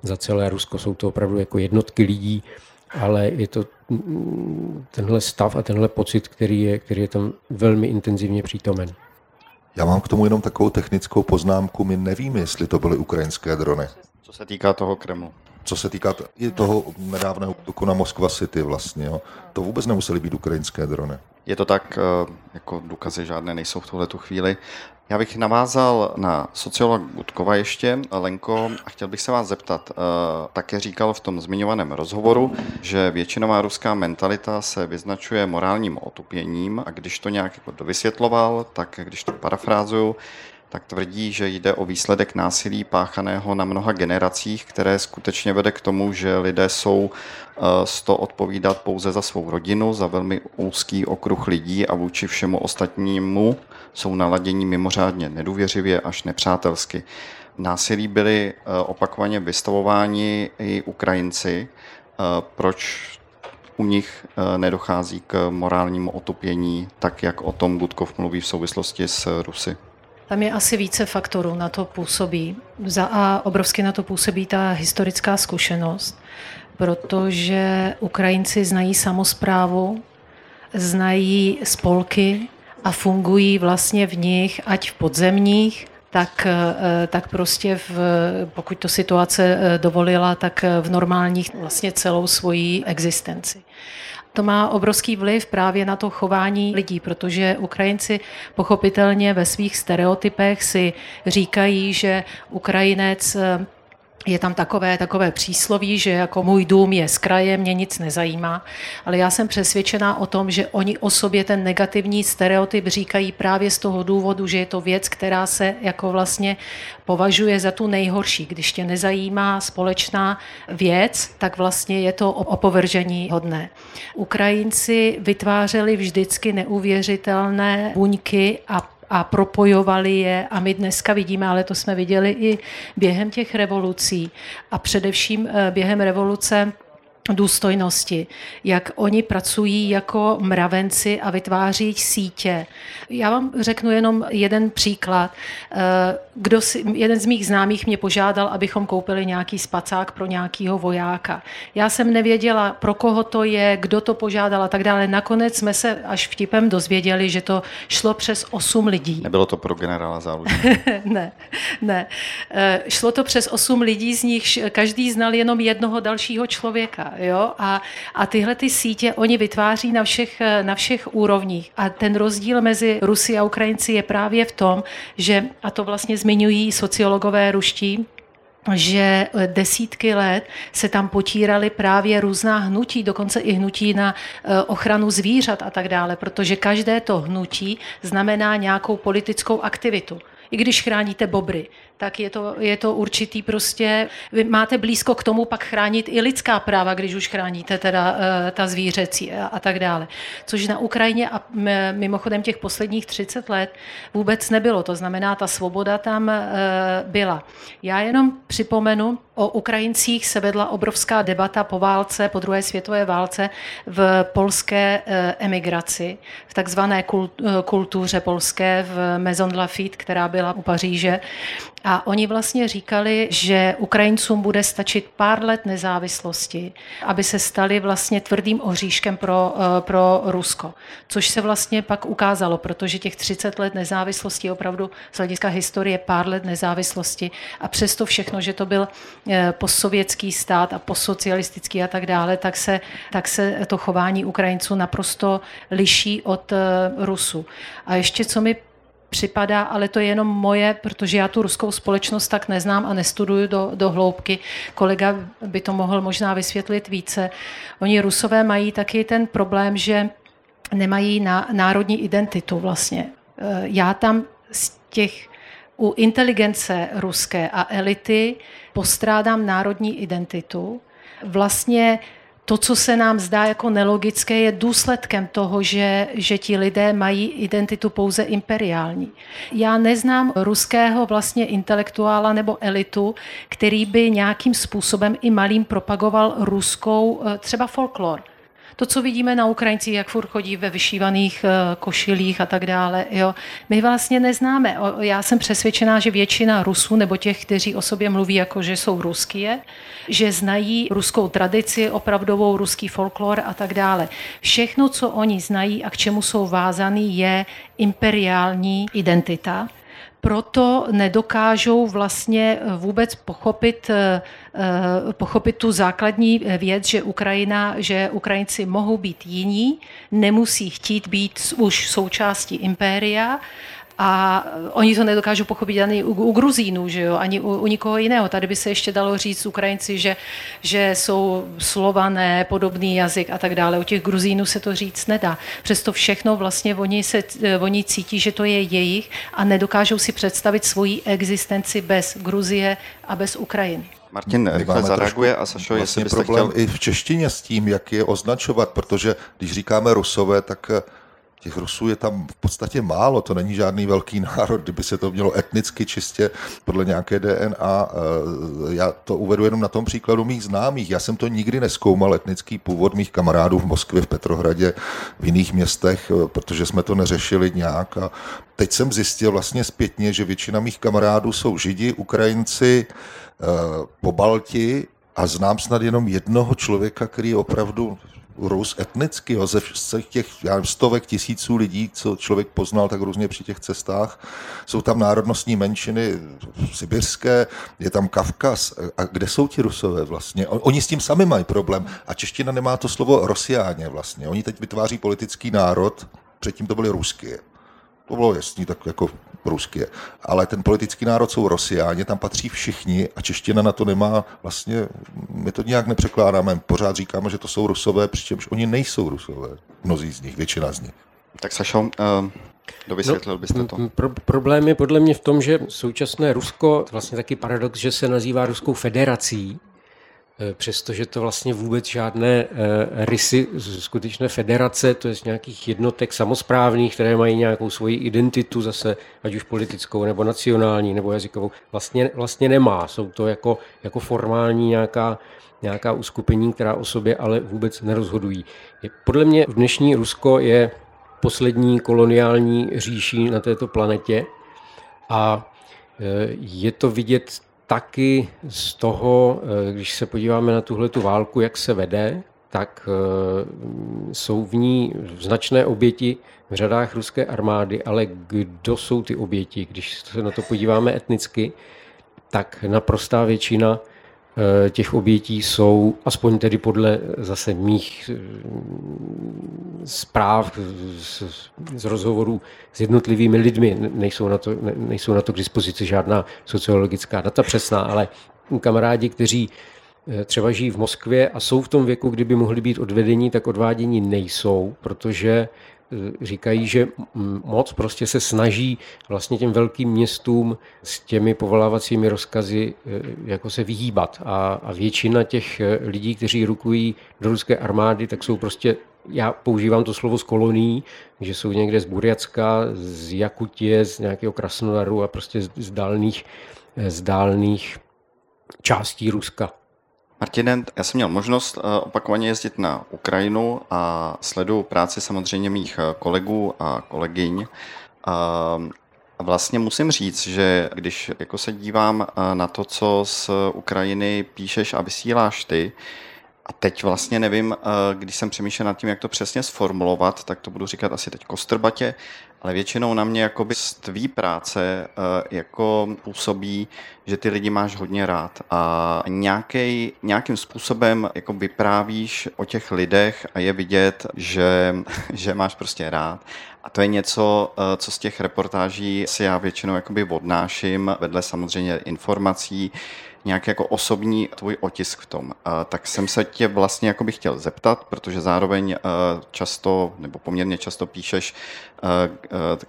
za celé Rusko, jsou to opravdu jako jednotky lidí, ale je to mm, tenhle stav a tenhle pocit, který je, který je tam velmi intenzivně přítomen. Já mám k tomu jenom takovou technickou poznámku. My nevíme, jestli to byly ukrajinské drony. Co se týká toho Kremlu co se týká i toho nedávného útoku na Moskva City vlastně, jo. to vůbec nemusely být ukrajinské drony. Je to tak, eh, jako důkazy žádné nejsou v tuhle chvíli. Já bych navázal na sociologa Gutkova ještě, Lenko, a chtěl bych se vás zeptat. Eh, také říkal v tom zmiňovaném rozhovoru, že většinová ruská mentalita se vyznačuje morálním otupěním a když to nějak jako dovysvětloval, tak když to parafrázuju, tak tvrdí, že jde o výsledek násilí páchaného na mnoha generacích, které skutečně vede k tomu, že lidé jsou z eh, to odpovídat pouze za svou rodinu, za velmi úzký okruh lidí a vůči všemu ostatnímu jsou naladění mimořádně nedůvěřivě až nepřátelsky. Násilí byli eh, opakovaně vystavováni i Ukrajinci. Eh, proč u nich nedochází k morálnímu otupění, tak jak o tom Budkov mluví v souvislosti s Rusy? Tam je asi více faktorů na to působí. Za A obrovsky na to působí ta historická zkušenost, protože Ukrajinci znají samozprávu, znají spolky a fungují vlastně v nich, ať v podzemních, tak, eh, tak prostě v, pokud to situace eh, dovolila, tak v normálních vlastně celou svoji existenci. To má obrovský vliv právě na to chování lidí, protože Ukrajinci pochopitelně ve svých stereotypech si říkají, že Ukrajinec je tam takové, takové přísloví, že jako můj dům je z kraje, mě nic nezajímá, ale já jsem přesvědčená o tom, že oni o sobě ten negativní stereotyp říkají právě z toho důvodu, že je to věc, která se jako vlastně považuje za tu nejhorší. Když tě nezajímá společná věc, tak vlastně je to opovržení hodné. Ukrajinci vytvářeli vždycky neuvěřitelné buňky a a propojovali je a my dneska vidíme, ale to jsme viděli i během těch revolucí a především eh, během revoluce důstojnosti, jak oni pracují jako mravenci a vytváří sítě. Já vám řeknu jenom jeden příklad. Eh, kdo si, jeden z mých známých mě požádal, abychom koupili nějaký spacák pro nějakého vojáka. Já jsem nevěděla, pro koho to je, kdo to požádal a tak dále. Nakonec jsme se až vtipem dozvěděli, že to šlo přes 8 lidí. Nebylo to pro generála záloží. ne, ne. Eh, šlo to přes 8 lidí, z nich každý znal jenom jednoho dalšího člověka. Jo? A, a tyhle ty sítě oni vytváří na všech, na všech úrovních. A ten rozdíl mezi Rusy a Ukrajinci je právě v tom, že, a to vlastně zmiňují sociologové ruští, že desítky let se tam potíraly právě různá hnutí, dokonce i hnutí na eh, ochranu zvířat a tak dále, protože každé to hnutí znamená nějakou politickou aktivitu. I když chráníte bobry, tak je to, je to určitý prostě, vy máte blízko k tomu pak chránit i lidská práva, když už chráníte teda uh, ta zvířecí a, a tak dále. Což na Ukrajině a mimochodem těch posledních 30 let vůbec nebylo. To znamená, ta svoboda tam uh, byla. Já jenom připomenu, o Ukrajincích se vedla obrovská debata po válce, po druhé světové válce v polské eh, emigraci, v takzvané kultuře polské v Maison Lafitte, která byla u Paříže. A oni vlastně říkali, že Ukrajincům bude stačit pár let nezávislosti, aby se stali vlastně tvrdým ohříškem pro, eh, pro Rusko. Což se vlastně pak ukázalo, protože těch 30 let nezávislosti opravdu z hlediska historie pár let nezávislosti a přesto všechno, že to byl eh, postsovětský stát a postsocialistický a tak dále, tak se, tak se to chování Ukrajinců naprosto liší od eh, Rusu. A ještě co mi připadá, ale to je jenom moje, protože já tu ruskou společnost tak neznám a nestuduju do, do hloubky. Kolega by to mohl možná vysvětlit více. Oni rusové mají taky ten problém, že nemají na, národní identitu vlastně. Eh, já tam z těch u inteligence ruské a elity postrádám národní identitu. Vlastně to, co se nám zdá jako nelogické, je důsledkem toho, že, že ti lidé mají identitu pouze imperiální. Já neznám ruského vlastně intelektuála nebo elitu, který by nějakým způsobem i malým propagoval ruskou eh, třeba folklor to, co vidíme na Ukrajincích, jak furt chodí ve vyšívaných eh, košilích a tak dále, jo, my vlastně neznáme. Já jsem přesvědčená, že většina Rusů nebo těch, kteří o sobě mluví jako, že jsou ruskie, že znají ruskou tradici, opravdovou ruský folklor a tak dále. Všechno, co oni znají a k čemu jsou vázaný, je imperiální identita proto nedokážou vlastně vůbec pochopit, eh, eh, pochopit tu základní věc, že Ukrajina, že Ukrajinci mohou být jiní, nemusí chtít být už součástí impéria a oni to nedokážou pochopit ani u, u Gruzínů, že jo? ani u, u nikoho jiného. Tady by se ještě dalo říct Ukrajinci, že, že jsou slované, podobný jazyk a tak dále. U těch Gruzínů se to říct nedá. Přesto všechno vlastně oni, se, oni cítí, že to je jejich a nedokážou si představit svoji existenci bez Gruzie a bez Ukrajiny. Martin rychle zareaguje a Sašo, vlastně jestli problém chtěl... i v češtině s tím, jak je označovat, protože když říkáme rusové, tak těch Rusů je tam v podstatě málo, to není žádný velký národ, kdyby se to mělo etnicky čistě podle nějaké DNA. Eh, já to uvedu jenom na tom příkladu mých známých. Já jsem to nikdy neskoumal, etnický původ mých kamarádů v Moskvě, v Petrohradě, v jiných městech, eh, protože jsme to neřešili nějak. A teď jsem zjistil vlastně zpětně, že většina mých kamarádů jsou Židi, Ukrajinci, eh, po Balti a znám snad jenom jednoho člověka, který je opravdu Rus etnicky, jo, ze všech těch já stovek tisíců lidí, co člověk poznal tak různě při těch cestách. Jsou tam národnostní menšiny sibirské, je tam Kavkaz. A kde jsou ti Rusové vlastně? Oni s tím sami mají problém. A čeština nemá to slovo Rosiáně vlastně. Oni teď vytváří politický národ, předtím to byly Rusky. To bylo jasný, tak jako prusky. Ale ten politický národ jsou Rosiáni, tam patří všichni a čeština na to nemá vlastně, my to nějak nepřekládáme, pořád říkáme, že to jsou Rusové, přičemž oni nejsou Rusové, mnozí z nich, většina z nich. Tak Sašo, uh... Dovysvětlil byste to? No, pro, problém je podle mě v tom, že současné Rusko, vlastně taky paradox, že se nazývá Ruskou federací, Eh, přestože to vlastně vůbec žádné eh, rysy skutečné federace, to je z nějakých jednotek samozprávných, které mají nějakou svoji identitu zase, ať už politickou, nebo nacionální, nebo jazykovou, vlastně, vlastně nemá. Jsou to jako, jako formální nějaká, nějaká uskupení, která o sobě ale vůbec nerozhodují. Podle mě dnešní Rusko je poslední koloniální říší na této planetě a eh, je to vidět taky z toho, eh, když se podíváme na tuhle tu válku, jak se vede, tak eh, jsou v ní značné oběti v řadách ruské armády, ale kdo jsou ty oběti? Když se na to podíváme etnicky, tak naprostá většina těch obětí jsou, aspoň tedy podle zase mých eh, zpráv z, z rozhovorů s jednotlivými lidmi, nejsou na, to, nejsou na to k dispozici žádná sociologická data přesná, ale kamarádi, kteří eh, třeba žijí v Moskvě a jsou v tom věku, kdyby mohli být odvedení, tak odvádění nejsou, protože Eh, říkají, že moc prostě se snaží vlastně těm velkým městům s těmi povolávacími rozkazy eh, jako se vyhýbat. A, a většina těch eh, lidí, kteří rukují do ruské armády, tak jsou prostě já používám to slovo z kolonií, že jsou někde z Burjacka, z Jakutie, z nějakého Krasnodaru a prostě z, z dálných, z dálných částí Ruska. Martine, já jsem měl možnost eh, opakovaně jezdit na Ukrajinu a sleduju práci samozřejmě mých eh, kolegů a kolegyň. A vlastně musím říct, že když jako se dívám eh, na to, co z Ukrajiny píšeš a vysíláš ty, A teď vlastně nevím, eh, když jsem přemýšlel nad tím, jak to přesně sformulovat, tak to budu říkat asi teď kostrbatě, ale většinou na mě jakoby z tvý práce eh, jako působí, že ty lidi máš hodně rád a nějaký, nějakým způsobem jako vyprávíš o těch lidech a je vidět, že, že máš prostě rád. A to je něco, eh, co z těch reportáží si já většinou jakoby odnáším, vedle samozřejmě informací, nějaký jako osobní tvůj otisk v tom. Tak jsem se tě vlastně jako bych chtěl zeptat, protože zároveň často, nebo poměrně často píšeš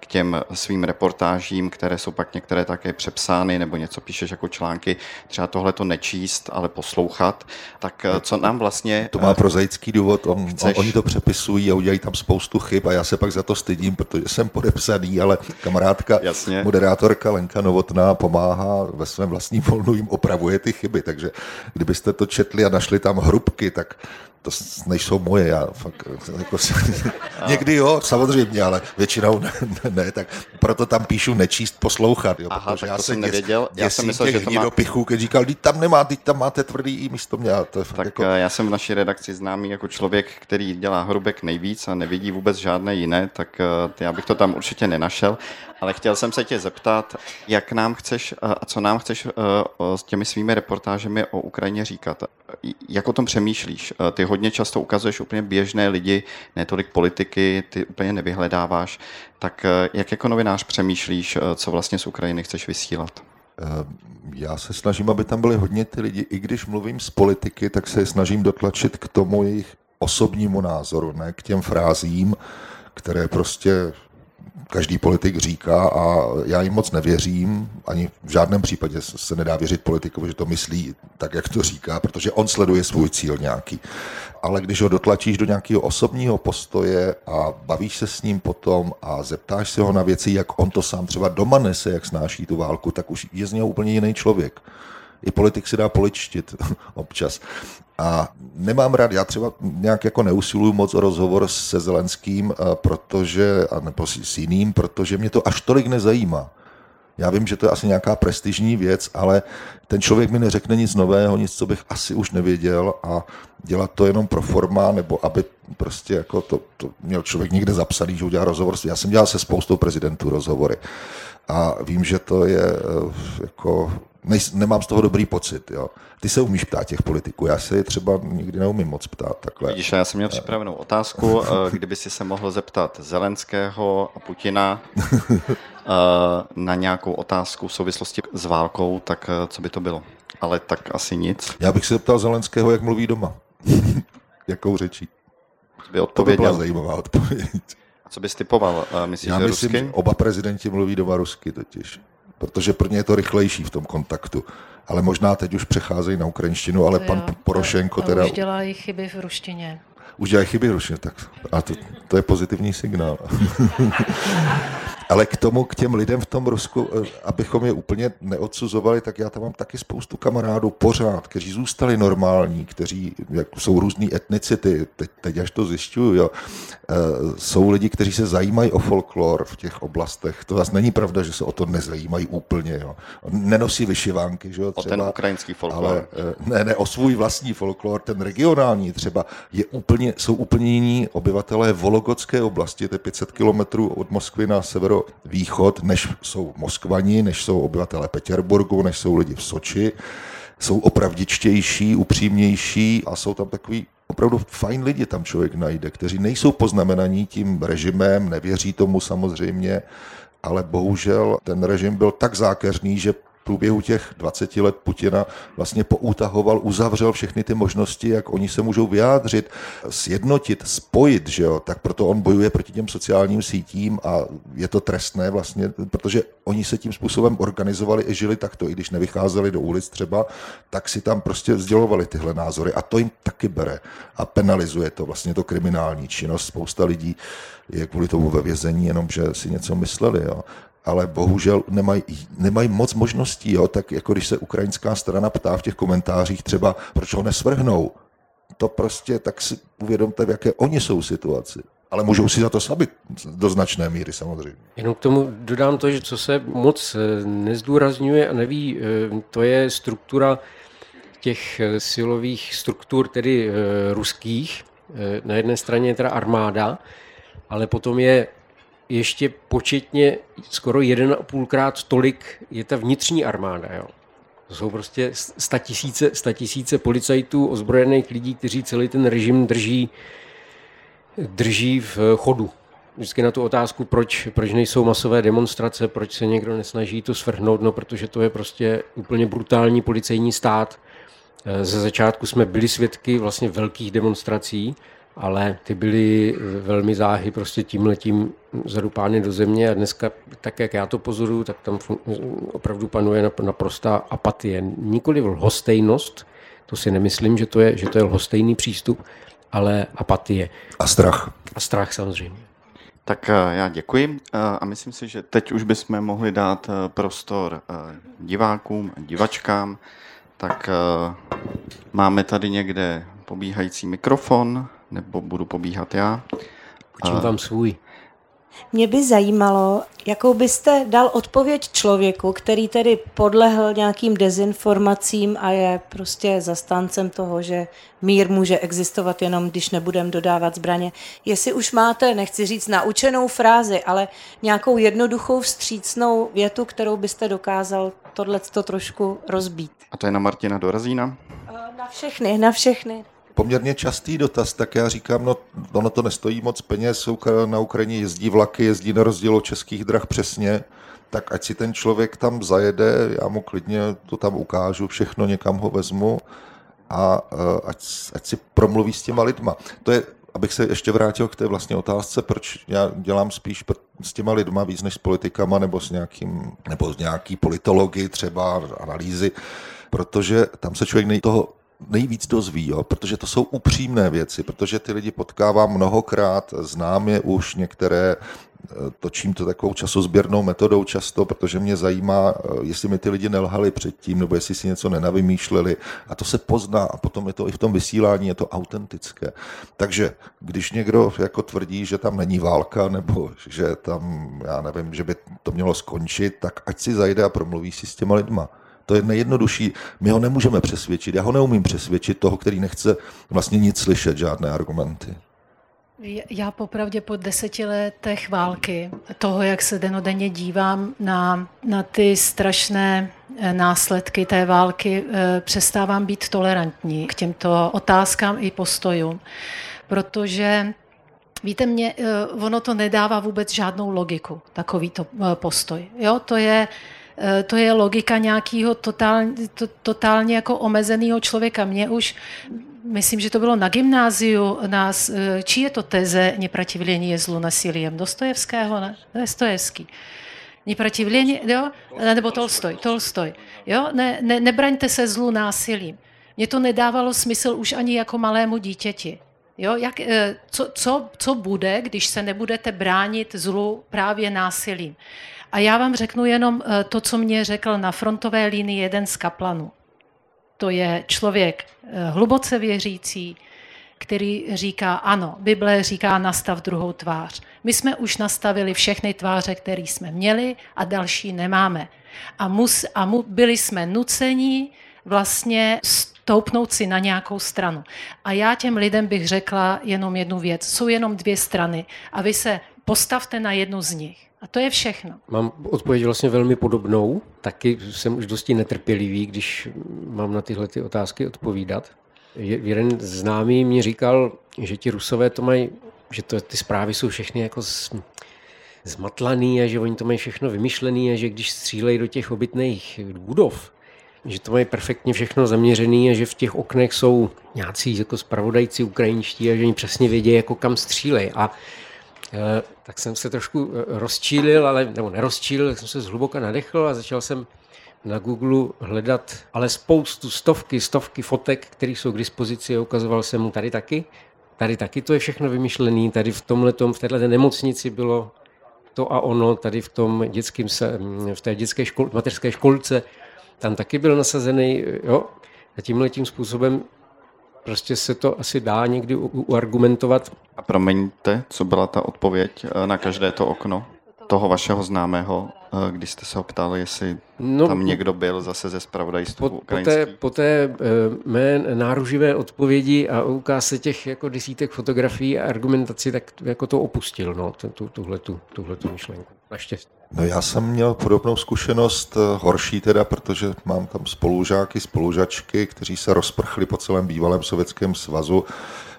k těm svým reportážím, které jsou pak některé také přepsány, nebo něco píšeš jako články, třeba tohle to nečíst, ale poslouchat. Tak co nám vlastně... To má prozaický důvod, on, chceš... oni to přepisují a udělají tam spoustu chyb a já se pak za to stydím, protože jsem podepsaný, ale kamarádka, Jasně. moderátorka Lenka Novotná pomáhá ve svém vlastním volnu jim opravovat opravuje ty chyby, takže kdybyste to četli a našli tam hrubky, tak to nejsou moje, já fakt, jako, někdy jo, samozřejmě, ale většinou ne, ne, tak proto tam píšu nečíst, poslouchat, jo, Aha, protože já jsem nevěděl, já jsem myslel, že to má... pichu, když říkal, teď tam nemá, teď tam máte tvrdý i místo mě. To je tak jako... Eh, já jsem v naší redakci známý jako člověk, který dělá hrubek nejvíc a nevidí vůbec žádné jiné, tak eh, já bych to tam určitě nenašel, ale chtěl jsem se tě zeptat, jak nám chceš eh, a co nám chceš s těmi svými reportážemi o Ukrajině říkat. Jak o tom přemýšlíš? Ty hodně často ukazuješ úplně běžné lidi, ne tolik politiky, ty úplně nevyhledáváš. Tak eh, jak jako novinář přemýšlíš, eh, co vlastně z Ukrajiny chceš vysílat? Eh, já se snažím, aby tam byly hodně ty lidi. I když mluvím z politiky, tak se snažím dotlačit k tomu jejich osobnímu názoru, ne k těm frázím, které prostě každý politik říká a já jim moc nevěřím, ani v žádném případě se nedá věřit politikovi, že to myslí tak, jak to říká, protože on sleduje svůj cíl nějaký. Ale když ho dotlačíš do nějakého osobního postoje a bavíš se s ním potom a zeptáš se ho na věci, jak on to sám třeba doma nese, jak snáší tu válku, tak už je z něho úplně jiný člověk. I politik si dá poličtit občas. A nemám rád, já třeba nějak jako neusiluju moc o rozhovor se Zelenským, protože, a nebo s jiným, protože mě to až tolik nezajímá. Já vím, že to je asi nějaká prestižní věc, ale ten člověk mi neřekne nic nového, nic, co bych asi už nevěděl a dělat to jenom pro forma, nebo aby prostě jako to, to měl člověk někde zapsaný, že udělá rozhovor. Já jsem dělal se spoustou prezidentů rozhovory a vím, že to je eh, jako nemám z toho dobrý pocit. Jo. Ty se umíš ptát těch politiků, já se je třeba nikdy neumím moc ptát. Takhle. Vidíš, já jsem měl připravenou otázku, eh, kdyby si se mohl zeptat Zelenského a Putina eh, na nějakou otázku v souvislosti s válkou, tak eh, co by to bylo? Ale tak asi nic. Já bych se zeptal Zelenského, jak mluví doma. Jakou řečí. By odpověděl. To by byla zajímavá odpověď. A co bys typoval? Myslíš, Já že myslím, rusky? že oba prezidenti mluví doma rusky totiž protože pro ně je to rychlejší v tom kontaktu. Ale možná teď už přecházejí na ukrajinštinu, ale to pan jo, Porošenko a, teda... už dělají chyby v ruštině. Už dělají chyby v ruštině, tak a to, to je pozitivní signál. Ale k tomu, k těm lidem v tom Rusku, eh, abychom je úplně neodsuzovali, tak já tam mám taky spoustu kamarádů pořád, kteří zůstali normální, kteří jak jsou různé etnicity, teď, teď až to zjišťuju, jo. E, jsou lidi, kteří se zajímají o folklor v těch oblastech. To zase není pravda, že se o to nezajímají úplně. Jo. Nenosí vyšivánky, že jo, třeba, o ten ukrajinský folklor. Ale, eh, ne, ne, o svůj vlastní folklor, ten regionální třeba, je úplně, jsou úplně jiní obyvatelé Vologotské oblasti, to je 500 kilometrů od Moskvy na severo východ, než jsou Moskvani, než jsou obyvatele Petěrburgu, než jsou lidi v Soči. Jsou opravdičtější, upřímnější a jsou tam takový opravdu fajn lidi tam člověk najde, kteří nejsou poznamenaní tím režimem, nevěří tomu samozřejmě, ale bohužel ten režim byl tak zákeřný, že průběhu těch 20 let Putina vlastně poutahoval, uzavřel všechny ty možnosti, jak oni se můžou vyjádřit, sjednotit, spojit, že jo? tak proto on bojuje proti těm sociálním sítím a je to trestné vlastně, protože oni se tím způsobem organizovali i žili takto, i když nevycházeli do ulic třeba, tak si tam prostě sdělovali tyhle názory a to jim taky bere a penalizuje to vlastně to kriminální činnost. Spousta lidí je kvůli tomu ve vězení, jenom že si něco mysleli. Jo ale bohužel nemají, moc možností, jo? tak jako když se ukrajinská strana ptá v těch komentářích třeba, proč ho nesvrhnou, to prostě tak si uvědomte, v jaké oni jsou situaci. Ale můžou si za to sami do značné míry samozřejmě. Jenom k tomu dodám to, že co se moc eh, nezdůrazňuje a neví, eh, to je struktura těch silových struktur, tedy ruských. Na jedné straně je teda armáda, ale potom je ještě početně skoro jeden a půlkrát tolik je ta vnitřní armáda. Jo. To jsou prostě statisíce, statisíce policajtů, ozbrojených lidí, kteří celý ten režim drží, drží v chodu. Vždycky na tu otázku, proč, proč nejsou masové demonstrace, proč se někdo nesnaží to svrhnout, no protože to je prostě úplně brutální policejní stát. Ze začátku jsme byli svědky vlastně velkých demonstrací, ale ty byly velmi záhy prostě tím letím zadupány do země a dneska, tak jak já to pozoruju, tak tam opravdu panuje naprostá apatie. Nikoli lhostejnost, to si nemyslím, že to je, že to je lhostejný přístup, ale apatie. A strach. A strach samozřejmě. Tak eh, já děkuji eh, a myslím si, že teď už bychom mohli dát eh, prostor divákům, divačkám. Tak máme tady někde pobíhající mikrofon nebo budu pobíhat já. Učím vám svůj. Mě by zajímalo, jakou byste dal odpověď člověku, který tedy podlehl nějakým dezinformacím a je prostě zastáncem toho, že mír může existovat jenom, když nebudeme dodávat zbraně. Jestli už máte, nechci říct naučenou frázi, ale nějakou jednoduchou vstřícnou větu, kterou byste dokázal tohle to trošku rozbít. A to je na Martina Dorazína? Na všechny, na všechny poměrně častý dotaz, tak já říkám, no ono to nestojí moc peněz, na Ukrajině jezdí vlaky, jezdí na rozdíl od českých drah přesně, tak ať si ten člověk tam zajede, já mu klidně to tam ukážu, všechno někam ho vezmu a e, ať, ať si promluví s těma lidma. To je, abych se ještě vrátil k té vlastně otázce, proč já dělám spíš s těma lidma víc než s politikama nebo s nějakým, nebo s nějaký politology třeba, analýzy, protože tam se člověk nej toho nejvíc dozví, jo? protože to jsou upřímné věci, protože ty lidi potkávám mnohokrát, znám je už některé, eh, točím to takovou časozběrnou metodou často, protože mě zajímá, eh, jestli mi ty lidi nelhali předtím, nebo jestli si něco nenavymýšleli. A to se pozná a potom je to i v tom vysílání, je to autentické. Takže když někdo jako tvrdí, že tam není válka, nebo že tam, já nevím, že by to mělo skončit, tak ať si zajde a promluví si s těma lidma. To je nejjednodušší. My ho nemůžeme přesvědčit. Já ho neumím přesvědčit, toho, který nechce vlastně nic slyšet, žádné argumenty. Já popravdě po deseti letech války, toho, jak se denodenně dívám na, na ty strašné eh, následky té války, eh, přestávám být tolerantní k těmto otázkám i postojům, protože Víte, mě, eh, ono to nedává vůbec žádnou logiku, takovýto postoj. Jo, to je, to je logika nějakého totál, to, totálně jako omezeného člověka. Mě už, myslím, že to bylo na gymnáziu, nás, eh, či je to teze neprotivlení je zlu nasilím? Dostojevského? Ne? Dostojevský. Neprotivlení, jo? Nebo Tolstoj, Tolstoj. Jo? Ne, ne, nebraňte se zlu násilím. Mně to nedávalo smysl už ani jako malému dítěti. Jo, jak, eh, co, co, co bude, když se nebudete bránit zlu právě násilím? A já vám řeknu jenom eh, to, co mě řekl na frontové linii jeden z kaplanů. To je člověk eh, hluboce věřící, který říká, ano, Bible říká nastav druhou tvář. My jsme už nastavili všechny tváře, které jsme měli a další nemáme. A, mus, a mu, byli jsme nuceni vlastně stoupnout si na nějakou stranu. A já těm lidem bych řekla jenom jednu věc. Jsou jenom dvě strany a vy se postavte na jednu z nich. A to je všechno. Mám odpověď vlastně velmi podobnou. Taky jsem už dosti netrpělivý, když mám na tyhle ty otázky odpovídat. Jeden známý mi říkal, že ti rusové to mají, že to, ty zprávy jsou všechny jako z, zmatlaný a že oni to mají všechno vymyšlený a že když střílejí do těch obytných budov, že to mají perfektně všechno zaměřený a že v těch oknech jsou nějací jako spravodajci ukrajinští a že oni přesně vědí, jako kam střílejí. A tak jsem se trošku e, rozčílil, ale, nebo nerozčílil, tak jsem se zhluboka nadechl a začal jsem na Google hledat ale spoustu, stovky, stovky fotek, které jsou k dispozici a ukazoval jsem mu tady taky. Tady taky to je všechno vymyšlené, tady v tomhle, v této nemocnici bylo to a ono, tady v tom dětském, v té dětské škol, mateřské školce tam taky byl nasazený, jo, a tímhle tím způsobem prostě se to asi dá někdy uargumentovat. A promiňte, co byla ta odpověď eh, na každé to okno? toho vašeho známého, eh, když jste se ho ptali, jestli No, tam někdo byl zase ze spravodajství po, po té, po té eh, mé náruživé odpovědi a ukáze těch jako desítek fotografií a argumentací, tak jako to opustil, no, tu, tuhletu, tuhletu myšlenku. Naštěstí. No já jsem měl podobnou zkušenost, eh, horší teda, protože mám tam spolužáky, spolužačky, kteří se rozprchli po celém bývalém sovětském svazu,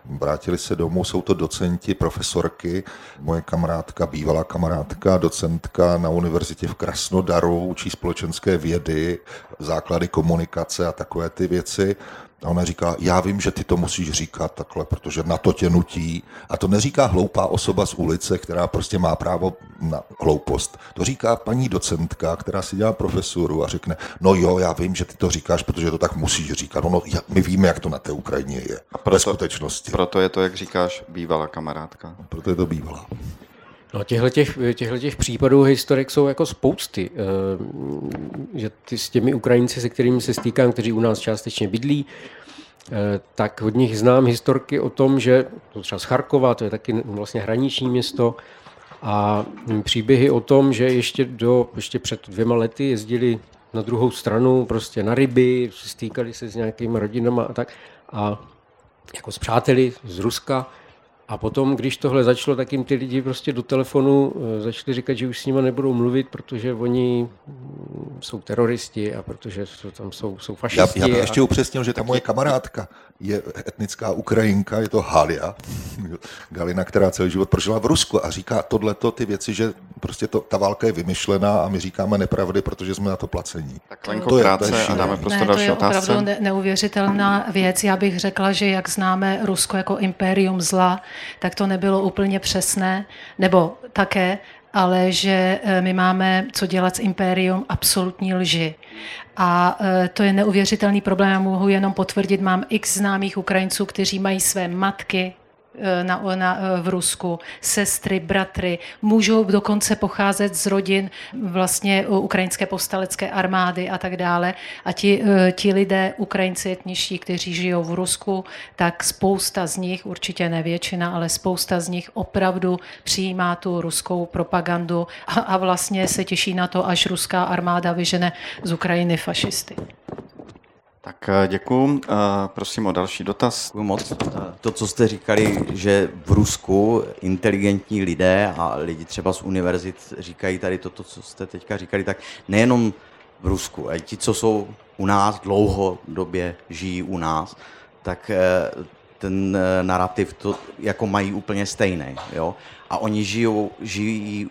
vrátili se domů, jsou to docenti, profesorky, moje kamarádka, bývalá kamarádka, docentka na univerzitě v Krasnodaru, učí společenské vědy, základy komunikace a takové ty věci. A ona říká, já vím, že ty to musíš říkat takhle, protože na to tě nutí. A to neříká hloupá osoba z ulice, která prostě má právo na hloupost. To říká paní docentka, která si dělá profesoru a řekne, no jo, já vím, že ty to říkáš, protože to tak musíš říkat. No, no my víme, jak to na té Ukrajině je. A proto, ve skutečnosti. Proto je to, jak říkáš, bývalá kamarádka. Proto je to bývalá. No, těchto těch, těch případů historik jsou jako spousty. Eh, že ty s těmi Ukrajinci, se kterými se stýkám, kteří u nás částečně bydlí, eh, tak od nich znám historky o tom, že to třeba z Charkova, to je taky vlastně hraniční město, a příběhy o tom, že ještě, do, ještě před dvěma lety jezdili na druhou stranu prostě na ryby, stýkali se s nějakými rodinama a tak. A jako s přáteli z Ruska a potom, když tohle začalo, tak jim ty lidi prostě do telefonu eh, začali říkat, že už s nimi nebudou mluvit, protože oni mm, jsou teroristi a protože tam jsou, jsou fašisti. Já, já bych ještě upřesnil, že ta moje kamarádka je etnická Ukrajinka, je to Halia, Galina, která celý život prožila v Rusku a říká tohleto ty věci, že prostě to, ta válka je vymyšlená a my říkáme nepravdy, protože jsme na to placení. Tak Lenko, to krátce je, a dáme prostě ne, další to je otázce. opravdu ne- neuvěřitelná věc. Já bych řekla, že jak známe Rusko jako impérium zla, tak to nebylo úplně přesné, nebo také, ale že eh, my máme co dělat s impérium absolutní lži. A eh, to je neuvěřitelný problém. Já mohu jenom potvrdit, mám x známých Ukrajinců, kteří mají své matky, na, na, eh, v Rusku, sestry, bratry, můžou dokonce pocházet z rodin vlastně ukrajinské povstalecké armády a tak dále. A ti, eh, ti lidé, Ukrajinci etničtí, kteří žijou v Rusku, tak spousta z nich, určitě ne většina, ale spousta z nich opravdu přijímá tu ruskou propagandu a, a vlastně se těší na to, až ruská armáda vyžene z Ukrajiny fašisty. Tak eh, děkuji. Eh, prosím o další dotaz. Děkuji moc. Eh, to, co jste říkali, že v Rusku inteligentní lidé a lidi třeba z univerzit říkají tady toto, co jste teďka říkali, tak nejenom v Rusku, ale ti, co jsou u nás dlouhodobě žijí u nás, tak ten narrativ to jako mají úplně stejný. Jo? A oni žijou, žijí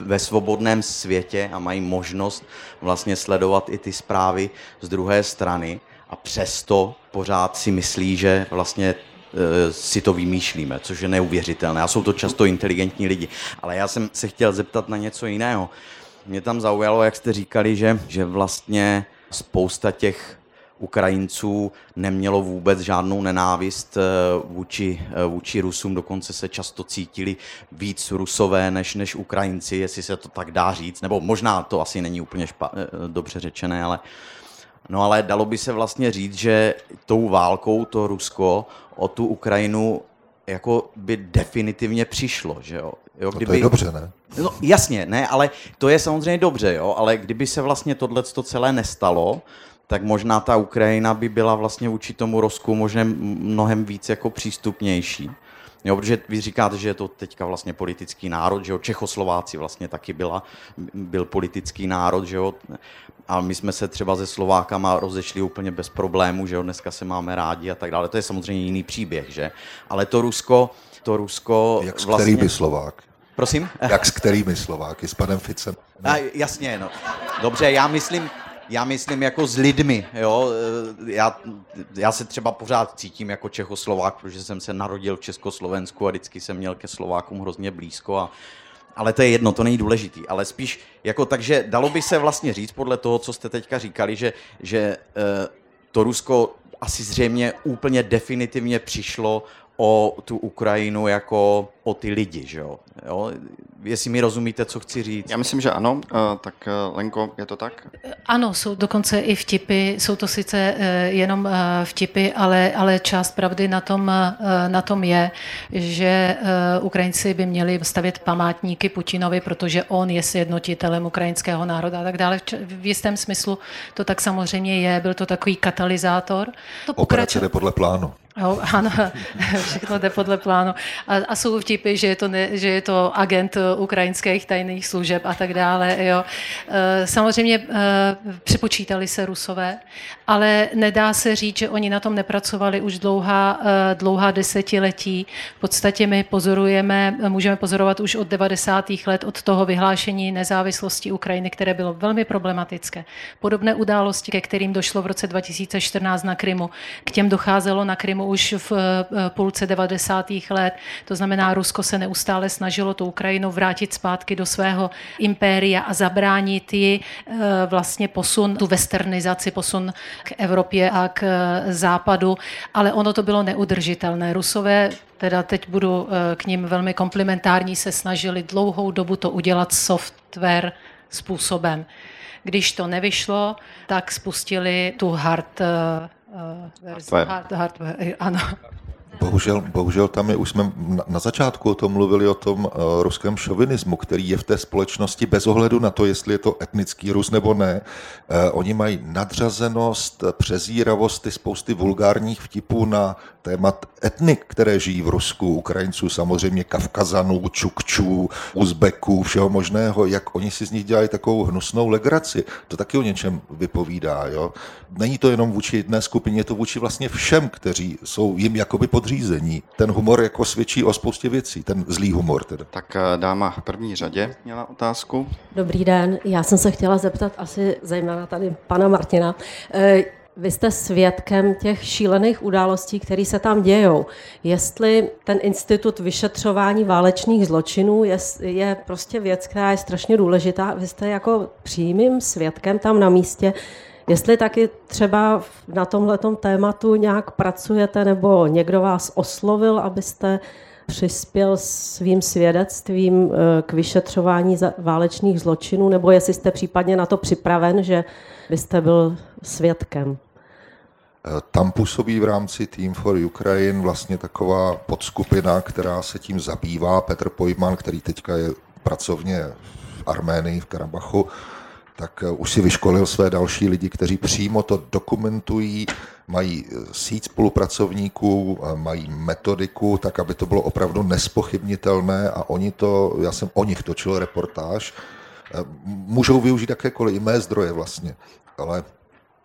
ve svobodném světě a mají možnost vlastně sledovat i ty zprávy z druhé strany a přesto pořád si myslí, že vlastně e, si to vymýšlíme, což je neuvěřitelné. A jsou to často inteligentní lidi. Ale já jsem se chtěl zeptat na něco jiného. Mě tam zaujalo, jak jste říkali, že, že vlastně spousta těch Ukrajinců nemělo vůbec žádnou nenávist eh, vůči, eh, vůči Rusům, dokonce se často cítili víc Rusové než, než Ukrajinci, jestli se to tak dá říct, nebo možná to asi není úplně špa, eh, dobře řečené, ale No ale dalo by se vlastně říct, že tou válkou to Rusko o tu Ukrajinu jako by definitivně přišlo, že jo? jo kdyby... No to je dobře, ne? No jasně, ne, ale to je samozřejmě dobře, jo, ale kdyby se vlastně tohle celé nestalo, tak možná ta Ukrajina by byla vlastně vůči tomu Rusku možná mnohem víc jako přístupnější. Jo, protože vy říkáte, že je to teďka vlastně politický národ, že jo, Čechoslováci vlastně taky byla, byl politický národ, že jo, a my jsme se třeba se Slovákama rozešli úplně bez problémů, že jo, dneska se máme rádi a tak dále, to je samozřejmě jiný příběh, že, ale to Rusko, to Rusko Jak vlastně... kterými Slovák? Prosím? Jak s kterými Slováky? S panem Ficem? A, jasně, no. Dobře, já myslím, já myslím jako s lidmi, jo. Já, já se třeba pořád cítím jako Čechoslovák, protože jsem se narodil v Československu a vždycky jsem měl ke Slovákům hrozně blízko a ale to je jedno, to není důležitý, ale spíš jako takže dalo by se vlastně říct podle toho, co jste teďka říkali, že, že to Rusko asi zřejmě úplně definitivně přišlo o tu Ukrajinu jako o ty lidi, že jo? jo? Jestli mi rozumíte, co chci říct. Já myslím, že ano. Uh, tak uh, Lenko, je to tak? Ano, jsou dokonce i vtipy, jsou to sice jenom vtipy, ale, ale část pravdy na tom, na tom je, že Ukrajinci by měli stavět památníky Putinovi, protože on je sjednotitelem ukrajinského národa a tak dále. V jistém smyslu to tak samozřejmě je, byl to takový katalyzátor. To Operace jde podle plánu. Jo, ano, všechno jde podle plánu. A, a jsou vtipy, že je, to ne, že je to agent ukrajinských tajných služeb a tak dále. Jo. E, samozřejmě e, přepočítali se Rusové, ale nedá se říct, že oni na tom nepracovali už dlouhá, dlouhá desetiletí. V podstatě my pozorujeme, můžeme pozorovat už od 90. let, od toho vyhlášení nezávislosti Ukrajiny, které bylo velmi problematické. Podobné události, ke kterým došlo v roce 2014 na Krymu, k těm docházelo na Krymu už v eh, půlce 90. let. To znamená, Rusko se neustále snažilo tu Ukrajinu vrátit zpátky do svého impéria a zabránit ji eh, vlastně posun, tu westernizaci, posun k Evropě a k eh, západu, ale ono to bylo neudržitelné. Rusové teda teď budu k ním velmi komplementární, se snažili dlouhou dobu to udělat software způsobem. Když to nevyšlo, tak spustili tu hard uh, hardware. Hard, hardware, ano. Bohužel, bohužel tam je, už jsme na začátku o tom mluvili, o tom uh, ruském šovinismu, který je v té společnosti bez ohledu na to, jestli je to etnický Rus nebo ne. Uh, oni mají nadřazenost, přezíravost, ty spousty vulgárních vtipů na témat etnik, které žijí v Rusku, Ukrajinců, samozřejmě Kavkazanů, Čukčů, Uzbeků, všeho možného, jak oni si z nich dělají takovou hnusnou legraci. To taky o něčem vypovídá. Jo? Není to jenom vůči jedné skupině, je to vůči vlastně všem, kteří jsou jim jakoby podřízení. Ten humor jako svědčí o spoustě věcí, ten zlý humor. Teda. Tak eh, dáma v první řadě měla otázku. Dobrý den, já jsem se chtěla zeptat asi zejména tady pana Martina. Eh, vy jste svědkem těch šílených událostí, které se tam dějou. Jestli ten institut vyšetřování válečných zločinů je, je prostě věc, která je strašně důležitá, vy jste jako přímým svědkem tam na místě, jestli taky třeba na tomhle tématu nějak pracujete nebo někdo vás oslovil, abyste přispěl svým svědectvím eh, k vyšetřování válečných zločinů, nebo jestli jste případně na to připraven, že byste byl svědkem. Tam působí v rámci Team for Ukraine vlastně taková podskupina, která se tím zabývá. Petr Pojman, který teďka je pracovně v Arménii, v Karabachu, tak eh, už si vyškolil své další lidi, kteří přímo to dokumentují, mají eh, síť spolupracovníků, eh, mají metodiku, tak aby to bylo opravdu nespochybnitelné a oni to, já jsem o nich točil reportáž, můžou využít jakékoliv i mé zdroje vlastně, ale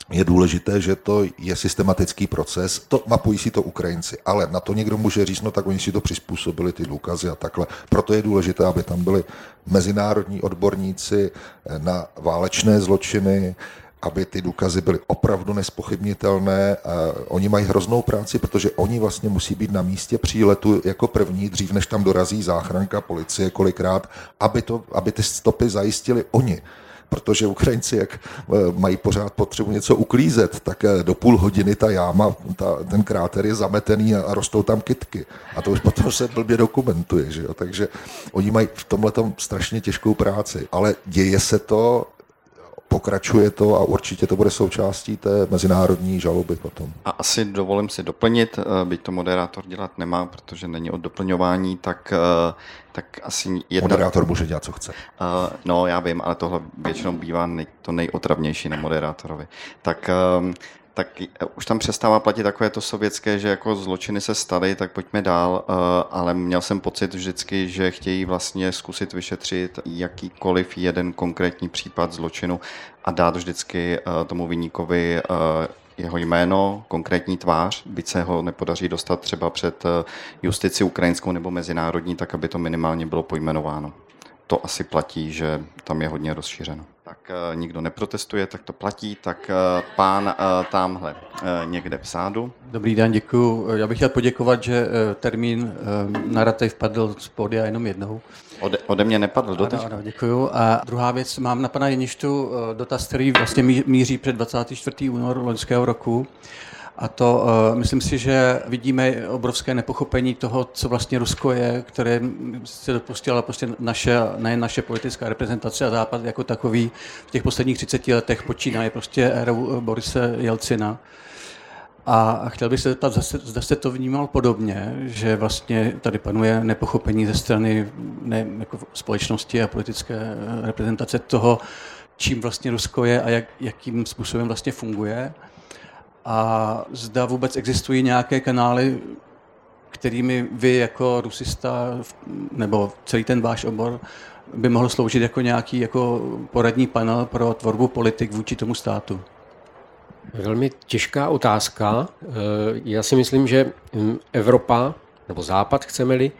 je důležité, že to je systematický proces. To mapují si to Ukrajinci, ale na to někdo může říct, no tak oni si to přizpůsobili, ty důkazy a takhle. Proto je důležité, aby tam byli mezinárodní odborníci na válečné zločiny, aby ty důkazy byly opravdu nespochybnitelné. A oni mají hroznou práci, protože oni vlastně musí být na místě příletu jako první, dřív než tam dorazí záchranka, policie kolikrát, aby, to, aby ty stopy zajistili oni protože Ukrajinci, jak eh, mají pořád potřebu něco uklízet, tak eh, do půl hodiny ta jáma, ta, ten kráter je zametený a, rostou tam kytky. A to už potom se blbě dokumentuje. Že jo? Takže oni mají v tomhle strašně těžkou práci. Ale děje se to, pokračuje to a určitě to bude součástí té mezinárodní žaloby potom. A asi dovolím si doplnit, eh, byť to moderátor dělat nemá, protože není o doplňování, tak, eh, tak asi jedna... Moderátor může dělat, co chce. Uh, no, já vím, ale tohle většinou bývá nej, to nejotravnější na moderátorovi. Tak uh, tak už tam přestává platit takové to sovětské, že jako zločiny se staly, tak pojďme dál, eh, ale měl jsem pocit vždycky, že chtějí vlastně zkusit vyšetřit jakýkoliv jeden konkrétní případ zločinu a dát vždycky eh, tomu vyníkovi eh, jeho jméno, konkrétní tvář, byť se ho nepodaří dostat třeba před justici ukrajinskou nebo mezinárodní, tak aby to minimálně bylo pojmenováno. To asi platí, že tam je hodně rozšířeno tak uh, nikdo neprotestuje, tak to platí, tak uh, pán uh, tamhle někde v sádu. Dobrý den, děkuji. Já bych chtěl poděkovat, že termín uh, narrativ padl z pódia jenom jednou. Ode, ode mě nepadl doteď. Ano, ano, děkuju. A druhá věc, mám na pana Jeništu dotaz, který vlastně míří před 24. únor loňského roku. A to uh, myslím si, že vidíme obrovské nepochopení toho, co vlastně Rusko je, které se dopustila prostě naše, nejen naše politická reprezentace a Západ jako takový v těch posledních 30 letech počínaje prostě érou Borise Jelcina. A chtěl bych se zeptat, zda jste to vnímal podobně, že vlastně tady panuje nepochopení ze strany ne, jako společnosti a politické reprezentace toho, čím vlastně Rusko je a jak, jakým způsobem vlastně funguje. A zda vůbec existují nějaké kanály, kterými vy jako rusista nebo celý ten váš obor by mohl sloužit jako nějaký jako poradní panel pro tvorbu politik vůči tomu státu? Velmi těžká otázka. Eh, já si myslím, že hm, Evropa, nebo Západ chceme-li,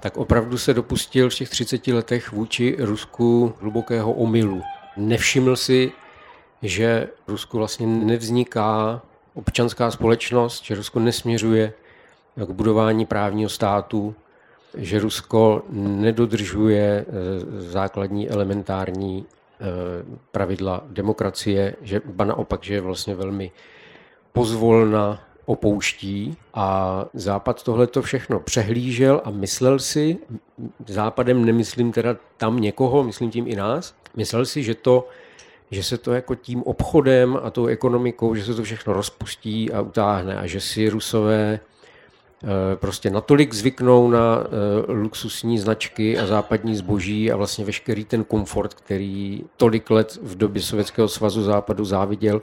tak opravdu se dopustil v těch 30 letech vůči Rusku hlubokého omylu. Nevšiml si, že Rusku vlastně nevzniká občanská společnost, že Rusko nesměřuje k budování právního státu, že Rusko nedodržuje eh, základní elementární eh, pravidla demokracie, že ba naopak, že je vlastně velmi pozvolna opouští. A Západ tohle to všechno přehlížel a myslel si, Západem nemyslím teda tam někoho, myslím tím i nás, myslel si, že to že se to jako tím obchodem a tou ekonomikou, že se to všechno rozpustí a utáhne a že si Rusové eh, prostě natolik zvyknou na eh, luxusní značky a západní zboží a vlastně veškerý ten komfort, který tolik let v době Sovětského svazu západu záviděl,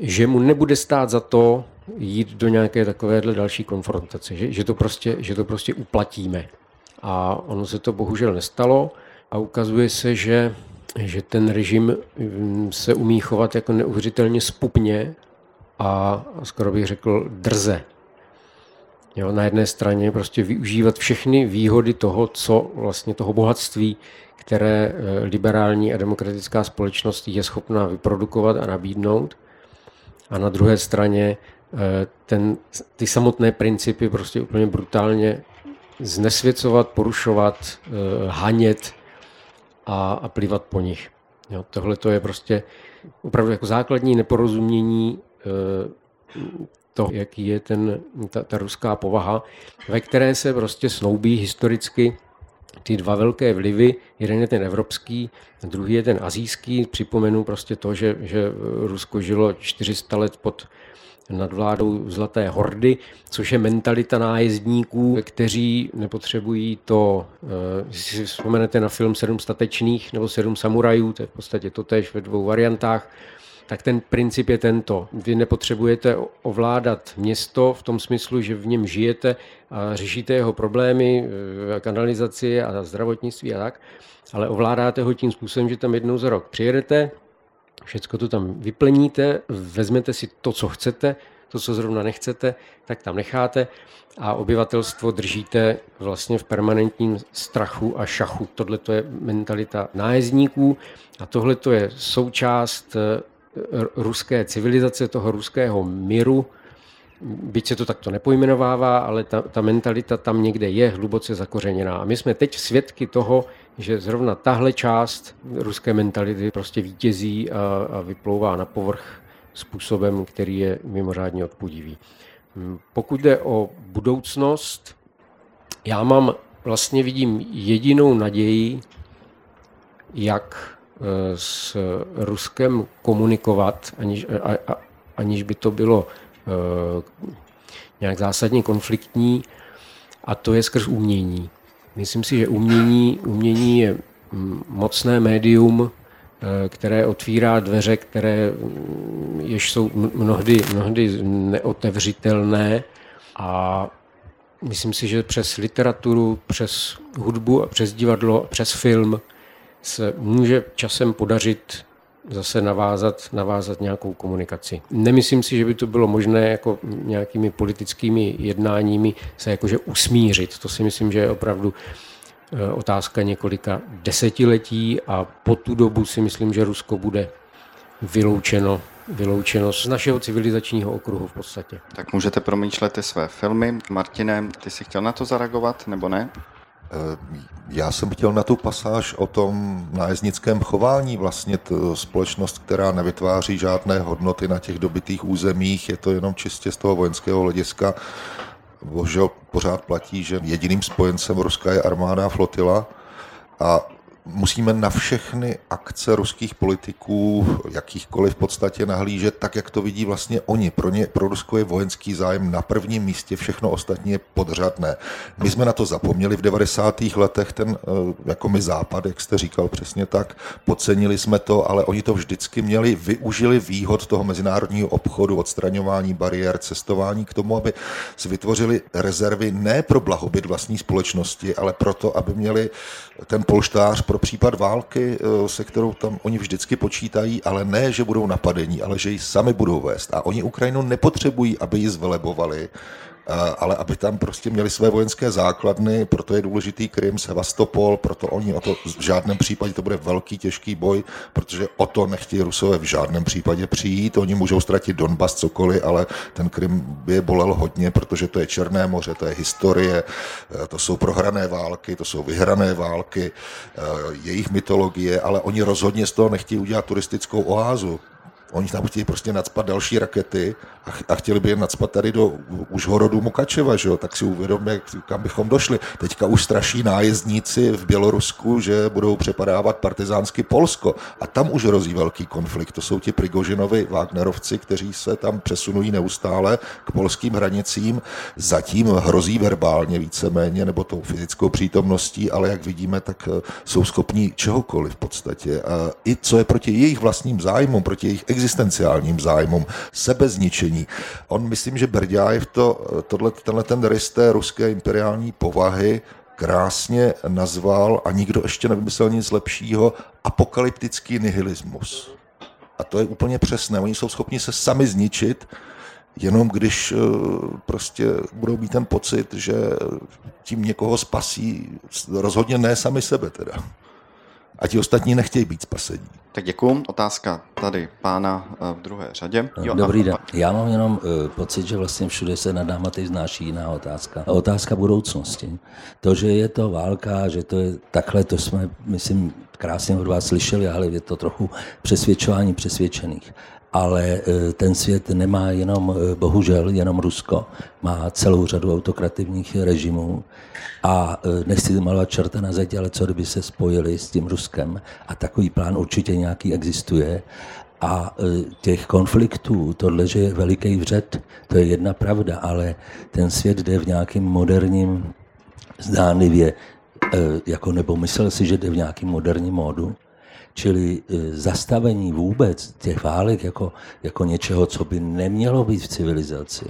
že mu nebude stát za to jít do nějaké takovéhle další konfrontace, že, že, to prostě, že to prostě uplatíme. A ono se to bohužel nestalo a ukazuje se, že že ten režim mm, se umí chovat jako neuvěřitelně spupně a skoro bych řekl drze. Jo, na jedné straně prostě využívat všechny výhody toho, co vlastně toho bohatství, které eh, liberální a demokratická společnost je schopná vyprodukovat a nabídnout. A na druhé straně eh, ten, ty samotné principy prostě úplně brutálně znesvěcovat, porušovat, eh, hanět, a, a plivat po nich. Jo, tohle to je prostě opravdu jako základní neporozumění e, to, jaký je ten, ta, ta ruská povaha, ve které se prostě snoubí historicky ty dva velké vlivy. Jeden je ten evropský, druhý je ten azijský. Připomenu prostě to, že, že Rusko žilo 400 let pod nad vládou Zlaté hordy, což je mentalita nájezdníků, kteří nepotřebují to, eh, si vzpomenete na film Sedm statečných nebo Sedm samurajů, to je v podstatě to tež ve dvou variantách, tak ten princip je tento. Vy nepotřebujete ovládat město v tom smyslu, že v něm žijete a řešíte jeho problémy, eh, kanalizaci a zdravotnictví a tak, ale ovládáte ho tím způsobem, že tam jednou za rok přijedete, Všecko to tam vyplníte, vezmete si to, co chcete, to, co zrovna nechcete, tak tam necháte a obyvatelstvo držíte vlastně v permanentním strachu a šachu. Tohle to je mentalita nájezdníků a tohle to je součást eh, ruské civilizace, toho ruského míru, byť se to takto nepojmenovává, ale ta, ta mentalita tam někde je hluboce zakořeněná. A my jsme teď svědky toho, že zrovna tahle část ruské mentality prostě vítězí a, a vyplouvá na povrch způsobem, který je mimořádně odpudivý. Hm, pokud jde o budoucnost, já mám vlastně vidím jedinou naději, jak e, s Ruskem komunikovat, aniž, a, a, aniž by to bylo e, nějak zásadně konfliktní, a to je skrz umění. Myslím si, že umění, umění je mm, mocné médium, eh, které otvírá dveře, které mm, jež jsou mnohdy, mnohdy neotevřitelné. A myslím si, že přes literaturu, přes hudbu a přes divadlo, přes film se může časem podařit zase navázat, navázat nějakou komunikaci. Nemyslím si, že by to bylo možné jako nějakými politickými jednáními se jakože usmířit. To si myslím, že je opravdu eh, otázka několika desetiletí a po tu dobu si myslím, že Rusko bude vyloučeno vyloučeno z našeho civilizačního okruhu v podstatě. Tak můžete promýšlet ty své filmy. Martine, ty jsi chtěl na to zareagovat, nebo ne? Já jsem chtěl na tu pasáž o tom nájezdnickém chování, vlastně to společnost, která nevytváří žádné hodnoty na těch dobitých územích, je to jenom čistě z toho vojenského hlediska. Bohužel pořád platí, že jediným spojencem Ruska je armáda a flotila a musíme na všechny akce ruských politiků, jakýchkoliv v podstatě nahlížet tak, jak to vidí vlastně oni. Pro, ně, pro Rusko je vojenský zájem na prvním místě, všechno ostatní je podřadné. My jsme na to zapomněli v 90. letech, ten, eh, jako my západ, jak jste říkal přesně tak, podcenili jsme to, ale oni to vždycky měli, využili výhod toho mezinárodního obchodu, odstraňování bariér, cestování k tomu, aby si vytvořili rezervy ne pro blahobyt vlastní společnosti, ale proto, aby měli ten polštář pro případ války, eh, se kterou tam oni vždycky počítají, ale ne, že budou napadení, ale že ji sami budou vést. A oni Ukrajinu nepotřebují, aby ji zvelebovali, ale aby tam prostě měli své vojenské základny, proto je důležitý Krym, Sevastopol, proto oni o to v žádném případě to bude velký, těžký boj, protože o to nechtějí Rusové v žádném případě přijít. Oni můžou ztratit Donbas, cokoliv, ale ten Krym by je bolel hodně, protože to je Černé moře, to je historie, eh, to jsou prohrané války, to jsou vyhrané války, eh, jejich mytologie, ale oni rozhodně z toho nechtějí udělat turistickou oázu. Oni tam chtějí prostě nadspat další rakety a, chtěli by je nadspat tady do Užhorodu Mukačeva, že jo? tak si uvědomme, kam bychom došli. Teďka už straší nájezdníci v Bělorusku, že budou přepadávat partizánsky Polsko a tam už hrozí velký konflikt. To jsou ti Prigožinovi Wagnerovci, kteří se tam přesunují neustále k polským hranicím. Zatím hrozí verbálně víceméně, nebo tou fyzickou přítomností, ale jak vidíme, tak eh, jsou schopní čehokoliv v podstatě. A I co je proti jejich vlastním zájmům, proti jejich existenciálním zájmům, sebezničení. On, myslím, že Berďájev to, tohle, tenhle ten rys té ruské imperiální povahy krásně nazval a nikdo ještě nevymyslel nic lepšího, apokalyptický nihilismus. A to je úplně přesné. Oni jsou schopni se sami zničit, jenom když eh, prostě budou mít ten pocit, že tím někoho spasí, rozhodně ne sami sebe teda a ti ostatní nechtějí být spasení. Tak děkuji. Otázka tady pána eh, v druhé řadě. Jo, Dobrý den. Já mám jenom uh, pocit, že vlastně všude se nad náma teď znáší jiná otázka. A otázka budoucnosti. To, že je to válka, že to je takhle, to jsme, myslím, krásně od vás slyšeli, ale je to trochu přesvědčování přesvědčených ale e, ten svět nemá jenom, e, bohužel, jenom Rusko, má celou řadu autokrativních režimů. A e, nechci malovat čerta na zeď, ale co kdyby se spojili s tím Ruskem? A takový plán určitě nějaký existuje. A těch konfliktů, tohle, že je veliký vřet, to je jedna pravda, ale ten svět jde v nějakým moderním, zdánlivě, jako nebo myslel si, že jde v nějakým moderním módu, Čili e, zastavení vůbec těch válek jako, jako něčeho, co by nemělo být v civilizaci,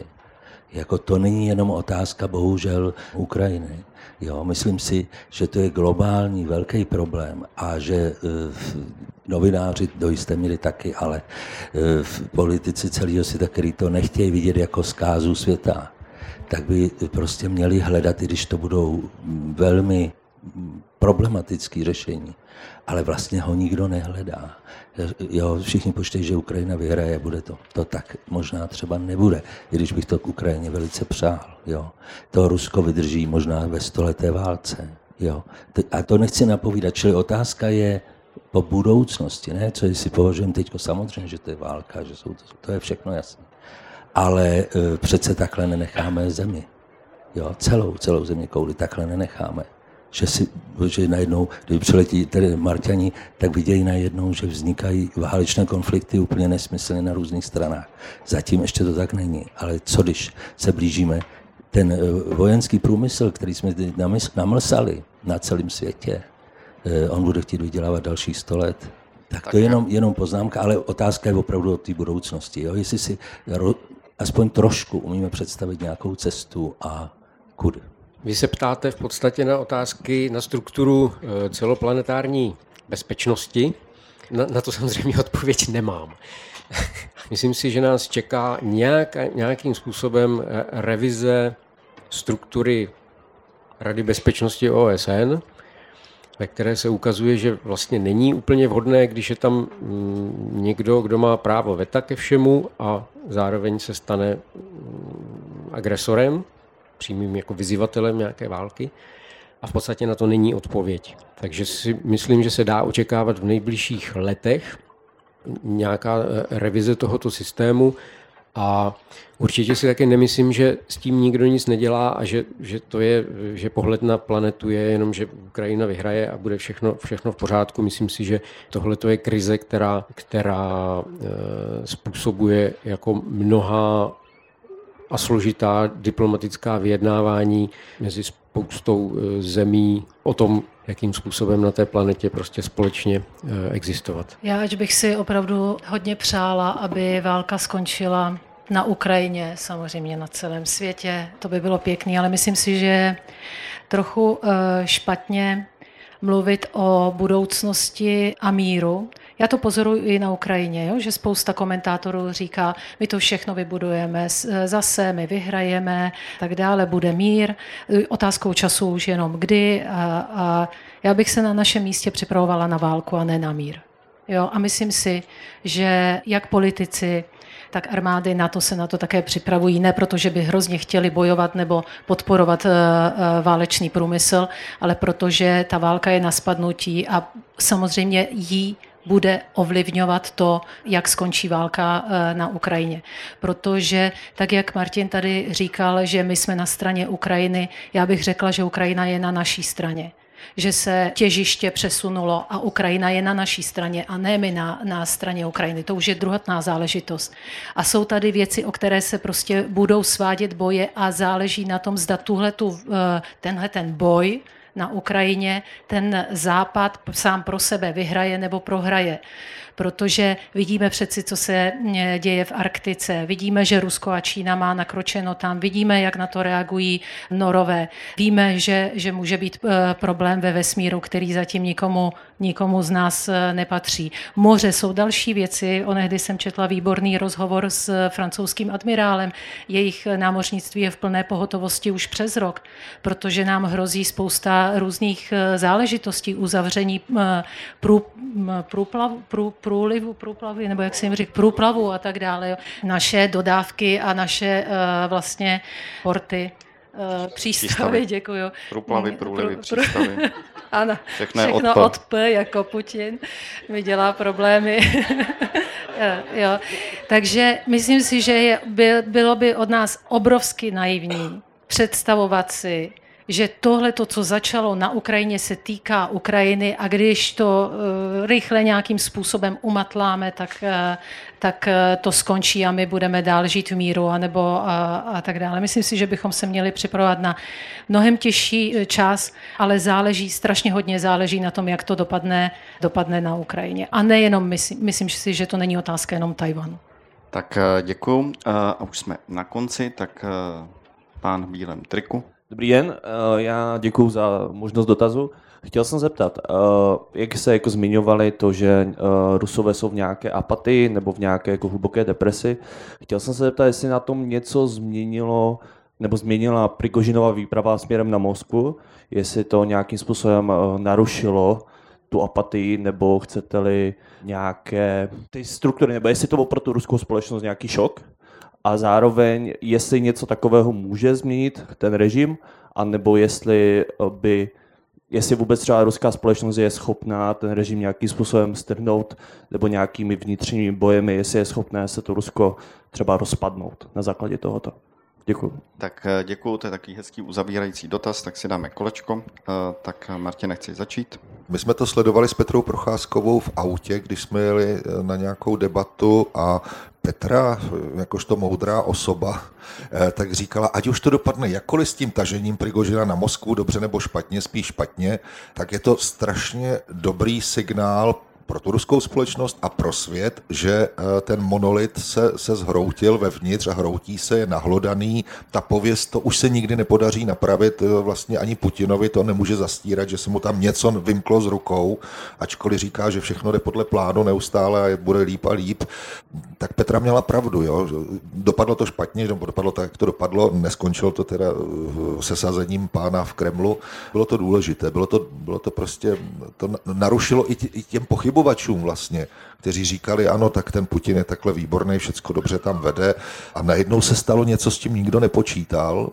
jako to není jenom otázka bohužel Ukrajiny. Jo, myslím si, že to je globální velký problém a že uh, novináři do jisté míry taky, ale uh, politici celého světa, který to nechtějí vidět jako zkázu světa, tak by prostě měli hledat, i když to budou velmi problematické řešení, ale vlastně ho nikdo nehledá. Jo, všichni počítají, že Ukrajina vyhraje, bude to. To tak možná třeba nebude, i když bych to k Ukrajině velice přál. Jo. To Rusko vydrží možná ve stoleté válce. Jo. A to nechci napovídat, čili otázka je po budoucnosti, ne? co si považujeme teď, samozřejmě, že to je válka, že jsou to, to je všechno jasné. Ale e, přece takhle nenecháme zemi. Jo, celou, celou země kouli takhle nenecháme že, si, že najednou, když přiletí tedy Marťani, tak vidějí najednou, že vznikají válečné konflikty úplně nesmyslně na různých stranách. Zatím ještě to tak není, ale co když se blížíme, ten eh, vojenský průmysl, který jsme namlsali na celém světě, eh, on bude chtít vydělávat dalších 100 let. Tak to je jenom, jenom poznámka, ale otázka je opravdu o té budoucnosti. Jo? Jestli si aspoň trošku umíme představit nějakou cestu a kudy. Vy se ptáte v podstatě na otázky na strukturu eh, celoplanetární bezpečnosti. Na, na to samozřejmě odpověď nemám. Myslím si, že nás čeká nějak, nějakým způsobem eh, revize struktury Rady bezpečnosti OSN, ve které se ukazuje, že vlastně není úplně vhodné, když je tam mm, někdo, kdo má právo veta ke všemu a zároveň se stane mm, agresorem, přímým jako vyzývatelem nějaké války. A v podstatě na to není odpověď. Takže si myslím, že se dá očekávat v nejbližších letech nějaká eh, revize tohoto systému a určitě si také nemyslím, že s tím nikdo nic nedělá a že, že to je, že pohled na planetu je jenom, že Ukrajina vyhraje a bude všechno, všechno v pořádku. Myslím si, že tohle je krize, která, která eh, způsobuje jako mnoha a složitá diplomatická vyjednávání mezi spoustou eh, zemí o tom, jakým způsobem na té planetě prostě společně eh, existovat. Já, ať bych si opravdu hodně přála, aby válka skončila na Ukrajině, samozřejmě na celém světě, to by bylo pěkné, ale myslím si, že trochu eh, špatně mluvit o budoucnosti a míru. Já to pozoruji i na Ukrajině, jo? že spousta komentátorů říká, my to všechno vybudujeme zase, my vyhrajeme, tak dále, bude mír. Otázkou času už jenom kdy. A, a já bych se na našem místě připravovala na válku a ne na mír. Jo? A myslím si, že jak politici, tak armády na to se na to také připravují, ne protože by hrozně chtěli bojovat nebo podporovat eh, válečný průmysl, ale protože ta válka je na spadnutí a samozřejmě jí bude ovlivňovat to, jak skončí válka eh, na Ukrajině. Protože, tak jak Martin tady říkal, že my jsme na straně Ukrajiny, já bych řekla, že Ukrajina je na naší straně že se těžiště přesunulo a Ukrajina je na naší straně a ne my na, na straně Ukrajiny. To už je druhotná záležitost. A jsou tady věci, o které se prostě budou svádět boje a záleží na tom, zda tuhle tu, eh, tenhle ten boj na Ukrajině ten západ sám pro sebe vyhraje nebo prohraje protože vidíme přeci, co se eh, děje v Arktice. Vidíme, že Rusko a Čína má nakročeno tam. Vidíme, jak na to reagují norové. Víme, že, že může být eh, problém ve vesmíru, který zatím nikomu, nikomu z nás eh, nepatří. Moře jsou další věci. Onehdy jsem četla výborný rozhovor s francouzským admirálem. Jejich námořnictví je v plné pohotovosti už přes rok, protože nám hrozí spousta různých záležitostí, uzavření prů, průplav, prů, průlivu, průplavy, nebo jak se jim říká, průplavu a tak dále. Jo. Naše dodávky a naše uh, vlastně porty, uh, přístavy, přístavy. děkuju. Průplavy, průlivy, prů, přístavy. Ano, všechno, všechno od, od P jako Putin mi dělá problémy. jo. Takže myslím si, že je, by, bylo by od nás obrovsky naivní představovat si, že tohle, to, co začalo na Ukrajině, se týká Ukrajiny a když to uh, rychle nějakým způsobem umatláme, tak, uh, tak uh, to skončí a my budeme dál žít v míru anebo a, a tak dále. Myslím si, že bychom se měli připravovat na mnohem těžší čas, ale záleží, strašně hodně záleží na tom, jak to dopadne, dopadne na Ukrajině. A nejenom, myslím, myslím si, že to není otázka jenom Tajvanu. Tak děkuji. A už jsme na konci, tak pán v bílém triku. Dobrý den, eh, já děkuji za možnost dotazu. Chtěl jsem zeptat, eh, jak se jako zmiňovali to, že eh, Rusové jsou v nějaké apatii nebo v nějaké jako hluboké depresi. Chtěl jsem se zeptat, jestli na tom něco změnilo nebo změnila Prigožinová výprava směrem na Moskvu, jestli to nějakým způsobem narušilo tu apatii, nebo chcete-li nějaké ty struktury, nebo jestli to bylo pro tu ruskou společnost nějaký šok? A zároveň, jestli něco takového může změnit ten režim, anebo jestli by jestli vůbec třeba ruská společnost je schopná ten režim nějakým způsobem strhnout nebo nějakými vnitřními bojemi, jestli je schopné se to Rusko třeba rozpadnout na základě tohoto. Děkuji. Tak eh, děkuji, to je takový hezký uzavírající dotaz, tak si dáme kolečko. Eh, tak eh, Martě, nechci začít. My jsme to sledovali s Petrou Procházkovou v autě, když jsme jeli na nějakou debatu a Petra, jakožto moudrá osoba, tak říkala, ať už to dopadne jakkoliv s tím tažením Prigožina na Moskvu, dobře nebo špatně, spíš špatně, tak je to strašně dobrý signál pro tu ruskou společnost a pro svět, že eh, ten monolit se, se zhroutil vevnitř a hroutí se, je nahlodaný. Ta pověst, to už se nikdy nepodaří napravit, eh, vlastně ani Putinovi to nemůže zastírat, že se mu tam něco vymklo z rukou, ačkoliv říká, že všechno jde podle plánu neustále a bude líp a líp. Tak Petra měla pravdu, jo. Dopadlo to špatně, nebo dopadlo tak, jak to dopadlo, neskončilo to teda eh, sesazením pána v Kremlu. Bylo to důležité, bylo to, bylo to prostě, to narušilo i těm pochybům pochybovačům vlastně, kteří říkali, ano, tak ten Putin je takhle výborný, všecko dobře tam vede. A najednou se stalo něco, s tím nikdo nepočítal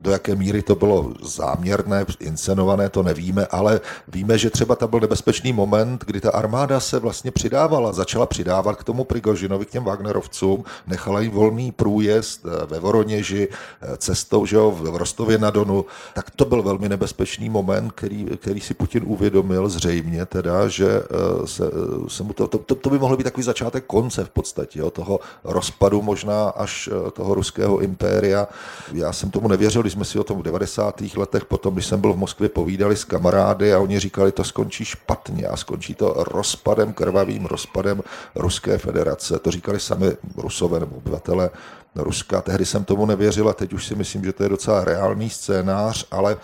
Do jaké míry to bylo záměrné, inscenované, to nevíme, ale víme, že třeba tam byl nebezpečný moment, kdy ta armáda se vlastně přidávala, začala přidávat k tomu Prigožinovi, k těm Wagnerovcům, nechala jim volný průjezd eh, ve Voroněži, eh, cestou že jo, v Rostově na Donu, tak to byl velmi nebezpečný moment, který, který si Putin uvědomil zřejmě teda, že eh, se, se mu to, to, to, to by mohl být takový začátek konce v podstatě, jo, toho rozpadu možná až toho ruského impéria. Já jsem tomu nevěřil, když jsme si o tom v 90. letech, potom, když jsem byl v Moskvě, povídali s kamarády a oni říkali, to skončí špatně a skončí to rozpadem, krvavým rozpadem Ruské federace. To říkali sami Rusové nebo obyvatele Ruska. Tehdy jsem tomu nevěřil a teď už si myslím, že to je docela reálný scénář, ale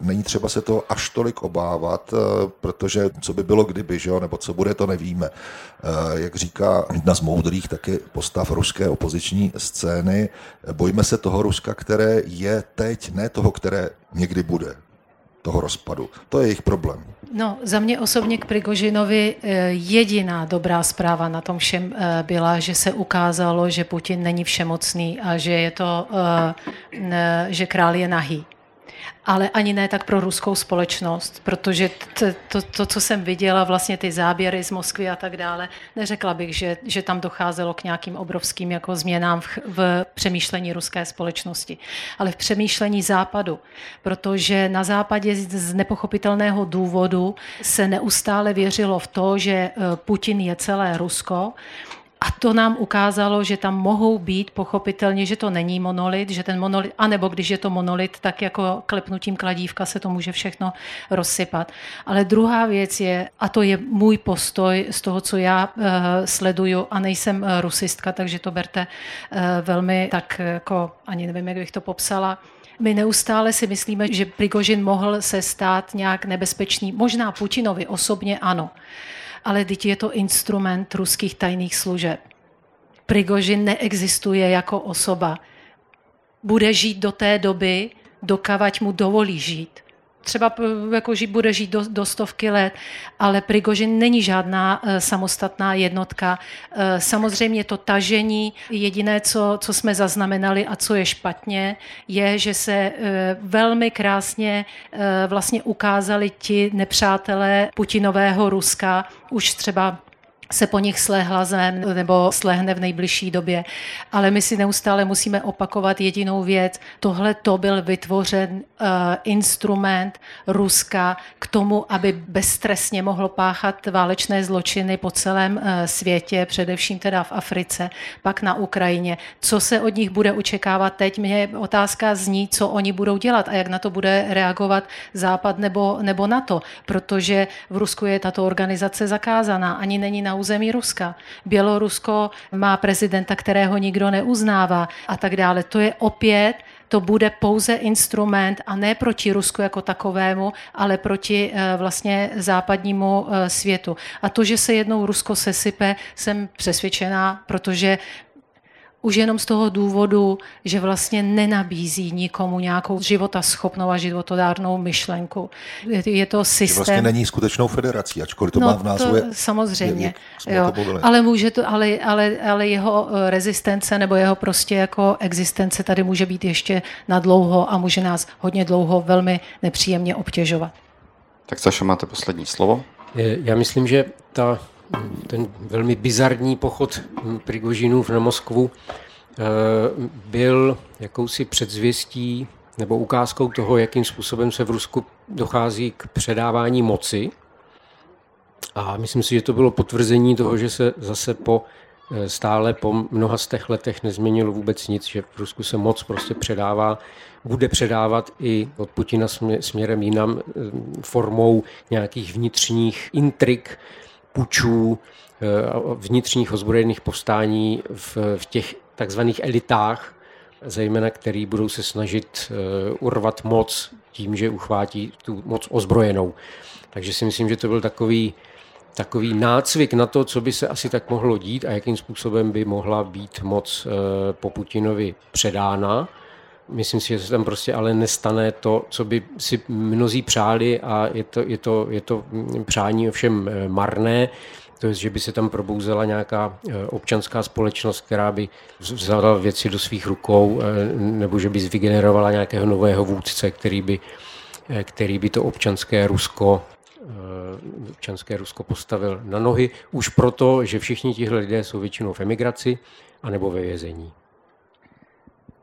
není třeba se to až tolik obávat, eh, protože co by bylo kdyby, že jo? nebo co bude, to nevíme. Eh, jak říká jedna z moudrých taky postav ruské opoziční scény, bojíme se toho Ruska, které je teď, ne toho, které někdy bude toho rozpadu. To je jejich problém. No, za mě osobně k Prigožinovi jediná dobrá zpráva na tom všem byla, že se ukázalo, že Putin není všemocný a že je to, že král je nahý ale ani ne tak pro ruskou společnost, protože to, to, to, co jsem viděla, vlastně ty záběry z Moskvy a tak dále, neřekla bych, že, že tam docházelo k nějakým obrovským jako změnám v, v přemýšlení ruské společnosti, ale v přemýšlení západu, protože na západě z nepochopitelného důvodu se neustále věřilo v to, že eh, Putin je celé Rusko, a to nám ukázalo, že tam mohou být pochopitelně, že to není monolit, že ten monolit, anebo když je to monolit, tak jako klepnutím kladívka se to může všechno rozsypat. Ale druhá věc je, a to je můj postoj z toho, co já uh, sleduju, a nejsem uh, rusistka, takže to berte uh, velmi tak jako, ani nevím, jak bych to popsala, my neustále si myslíme, že Prigožin mohl se stát nějak nebezpečný. Možná Putinovi osobně ano ale teď je to instrument ruských tajných služeb. Prigožin neexistuje jako osoba. Bude žít do té doby, dokavať mu dovolí žít třeba jako ži, bude žít do, do stovky let, ale Prigožin není žádná uh, samostatná jednotka. Uh, samozřejmě to tažení, jediné, co, co jsme zaznamenali a co je špatně, je, že se velmi krásně vlastně ukázali ti nepřátelé Putinového Ruska už třeba se po nich slehla zem nebo slehne v nejbližší době. Ale my si neustále musíme opakovat jedinou věc. Tohle to byl vytvořen uh, instrument Ruska k tomu, aby bezstresně mohlo páchat válečné zločiny po celém uh, světě, především teda v Africe, pak na Ukrajině. Co se od nich bude očekávat teď? Mě otázka zní, co oni budou dělat a jak na to bude reagovat Západ nebo, nebo NATO, protože v Rusku je tato organizace zakázaná, ani není na území Ruska. Bělorusko má prezidenta, kterého nikdo neuznává a tak dále. To je opět to bude pouze instrument a ne proti Rusku jako takovému, ale proti eh, vlastně západnímu eh, světu. A to, že se jednou Rusko sesype, jsem přesvědčená, protože už jenom z toho důvodu, že vlastně nenabízí nikomu nějakou života schopnou a životodárnou myšlenku. Je, je to systém... Že vlastně není skutečnou federací, ačkoliv to no, má v názvu. To, samozřejmě, je, jo. ale, může to, ale, ale, ale jeho eh, rezistence nebo jeho prostě jako existence tady může být ještě na dlouho a může nás hodně dlouho velmi nepříjemně obtěžovat. Tak Saša, máte poslední slovo. Já myslím, že ta ten velmi bizarní pochod Prigožinův na Moskvu eh, byl jakousi předzvěstí nebo ukázkou toho, jakým způsobem se v Rusku dochází k předávání moci. A myslím si, že to bylo potvrzení toho, že se zase po eh, stále po mnoha z těch letech nezměnilo vůbec nic, že v Rusku se moc prostě předává, bude předávat i od Putina směrem jinam eh, formou nějakých vnitřních intrik, pučů, eh, vnitřních ozbrojených povstání v, v těch takzvaných elitách, zejména který budou se snažit eh, urvat moc tím, že uchvátí tu moc ozbrojenou. Takže si myslím, že to byl takový, takový nácvik na to, co by se asi tak mohlo dít a jakým způsobem by mohla být moc eh, po Putinovi předána. Myslím si, že se tam prostě ale nestane to, co by si mnozí přáli a je to, je to, je to přání ovšem marné, to je, že by se tam probouzela nějaká eh, občanská společnost, která by vzala věci do svých rukou, eh, nebo že by vygenerovala nějakého nového vůdce, který by, eh, který by to občanské Rusko občanské Rusko postavil na nohy, už proto, že všichni tihle lidé jsou většinou v emigraci anebo ve vězení.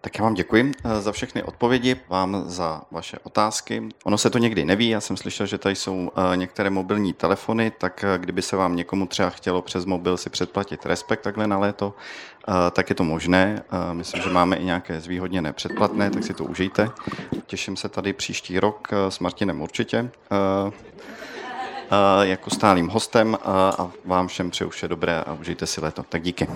Tak já vám děkuji eh, za všechny odpovědi, vám za vaše otázky. Ono se to někdy neví, já jsem slyšel, že tady jsou eh, některé mobilní telefony, tak eh, kdyby se vám někomu třeba chtělo přes mobil si předplatit Respekt takhle na léto, tak je to možné. Myslím, že máme i nějaké zvýhodněné předplatné, tak si to užijte. Těším se tady příští rok s Martinem určitě jako stálým hostem a vám všem přeju vše dobré a užijte si léto. Tak díky.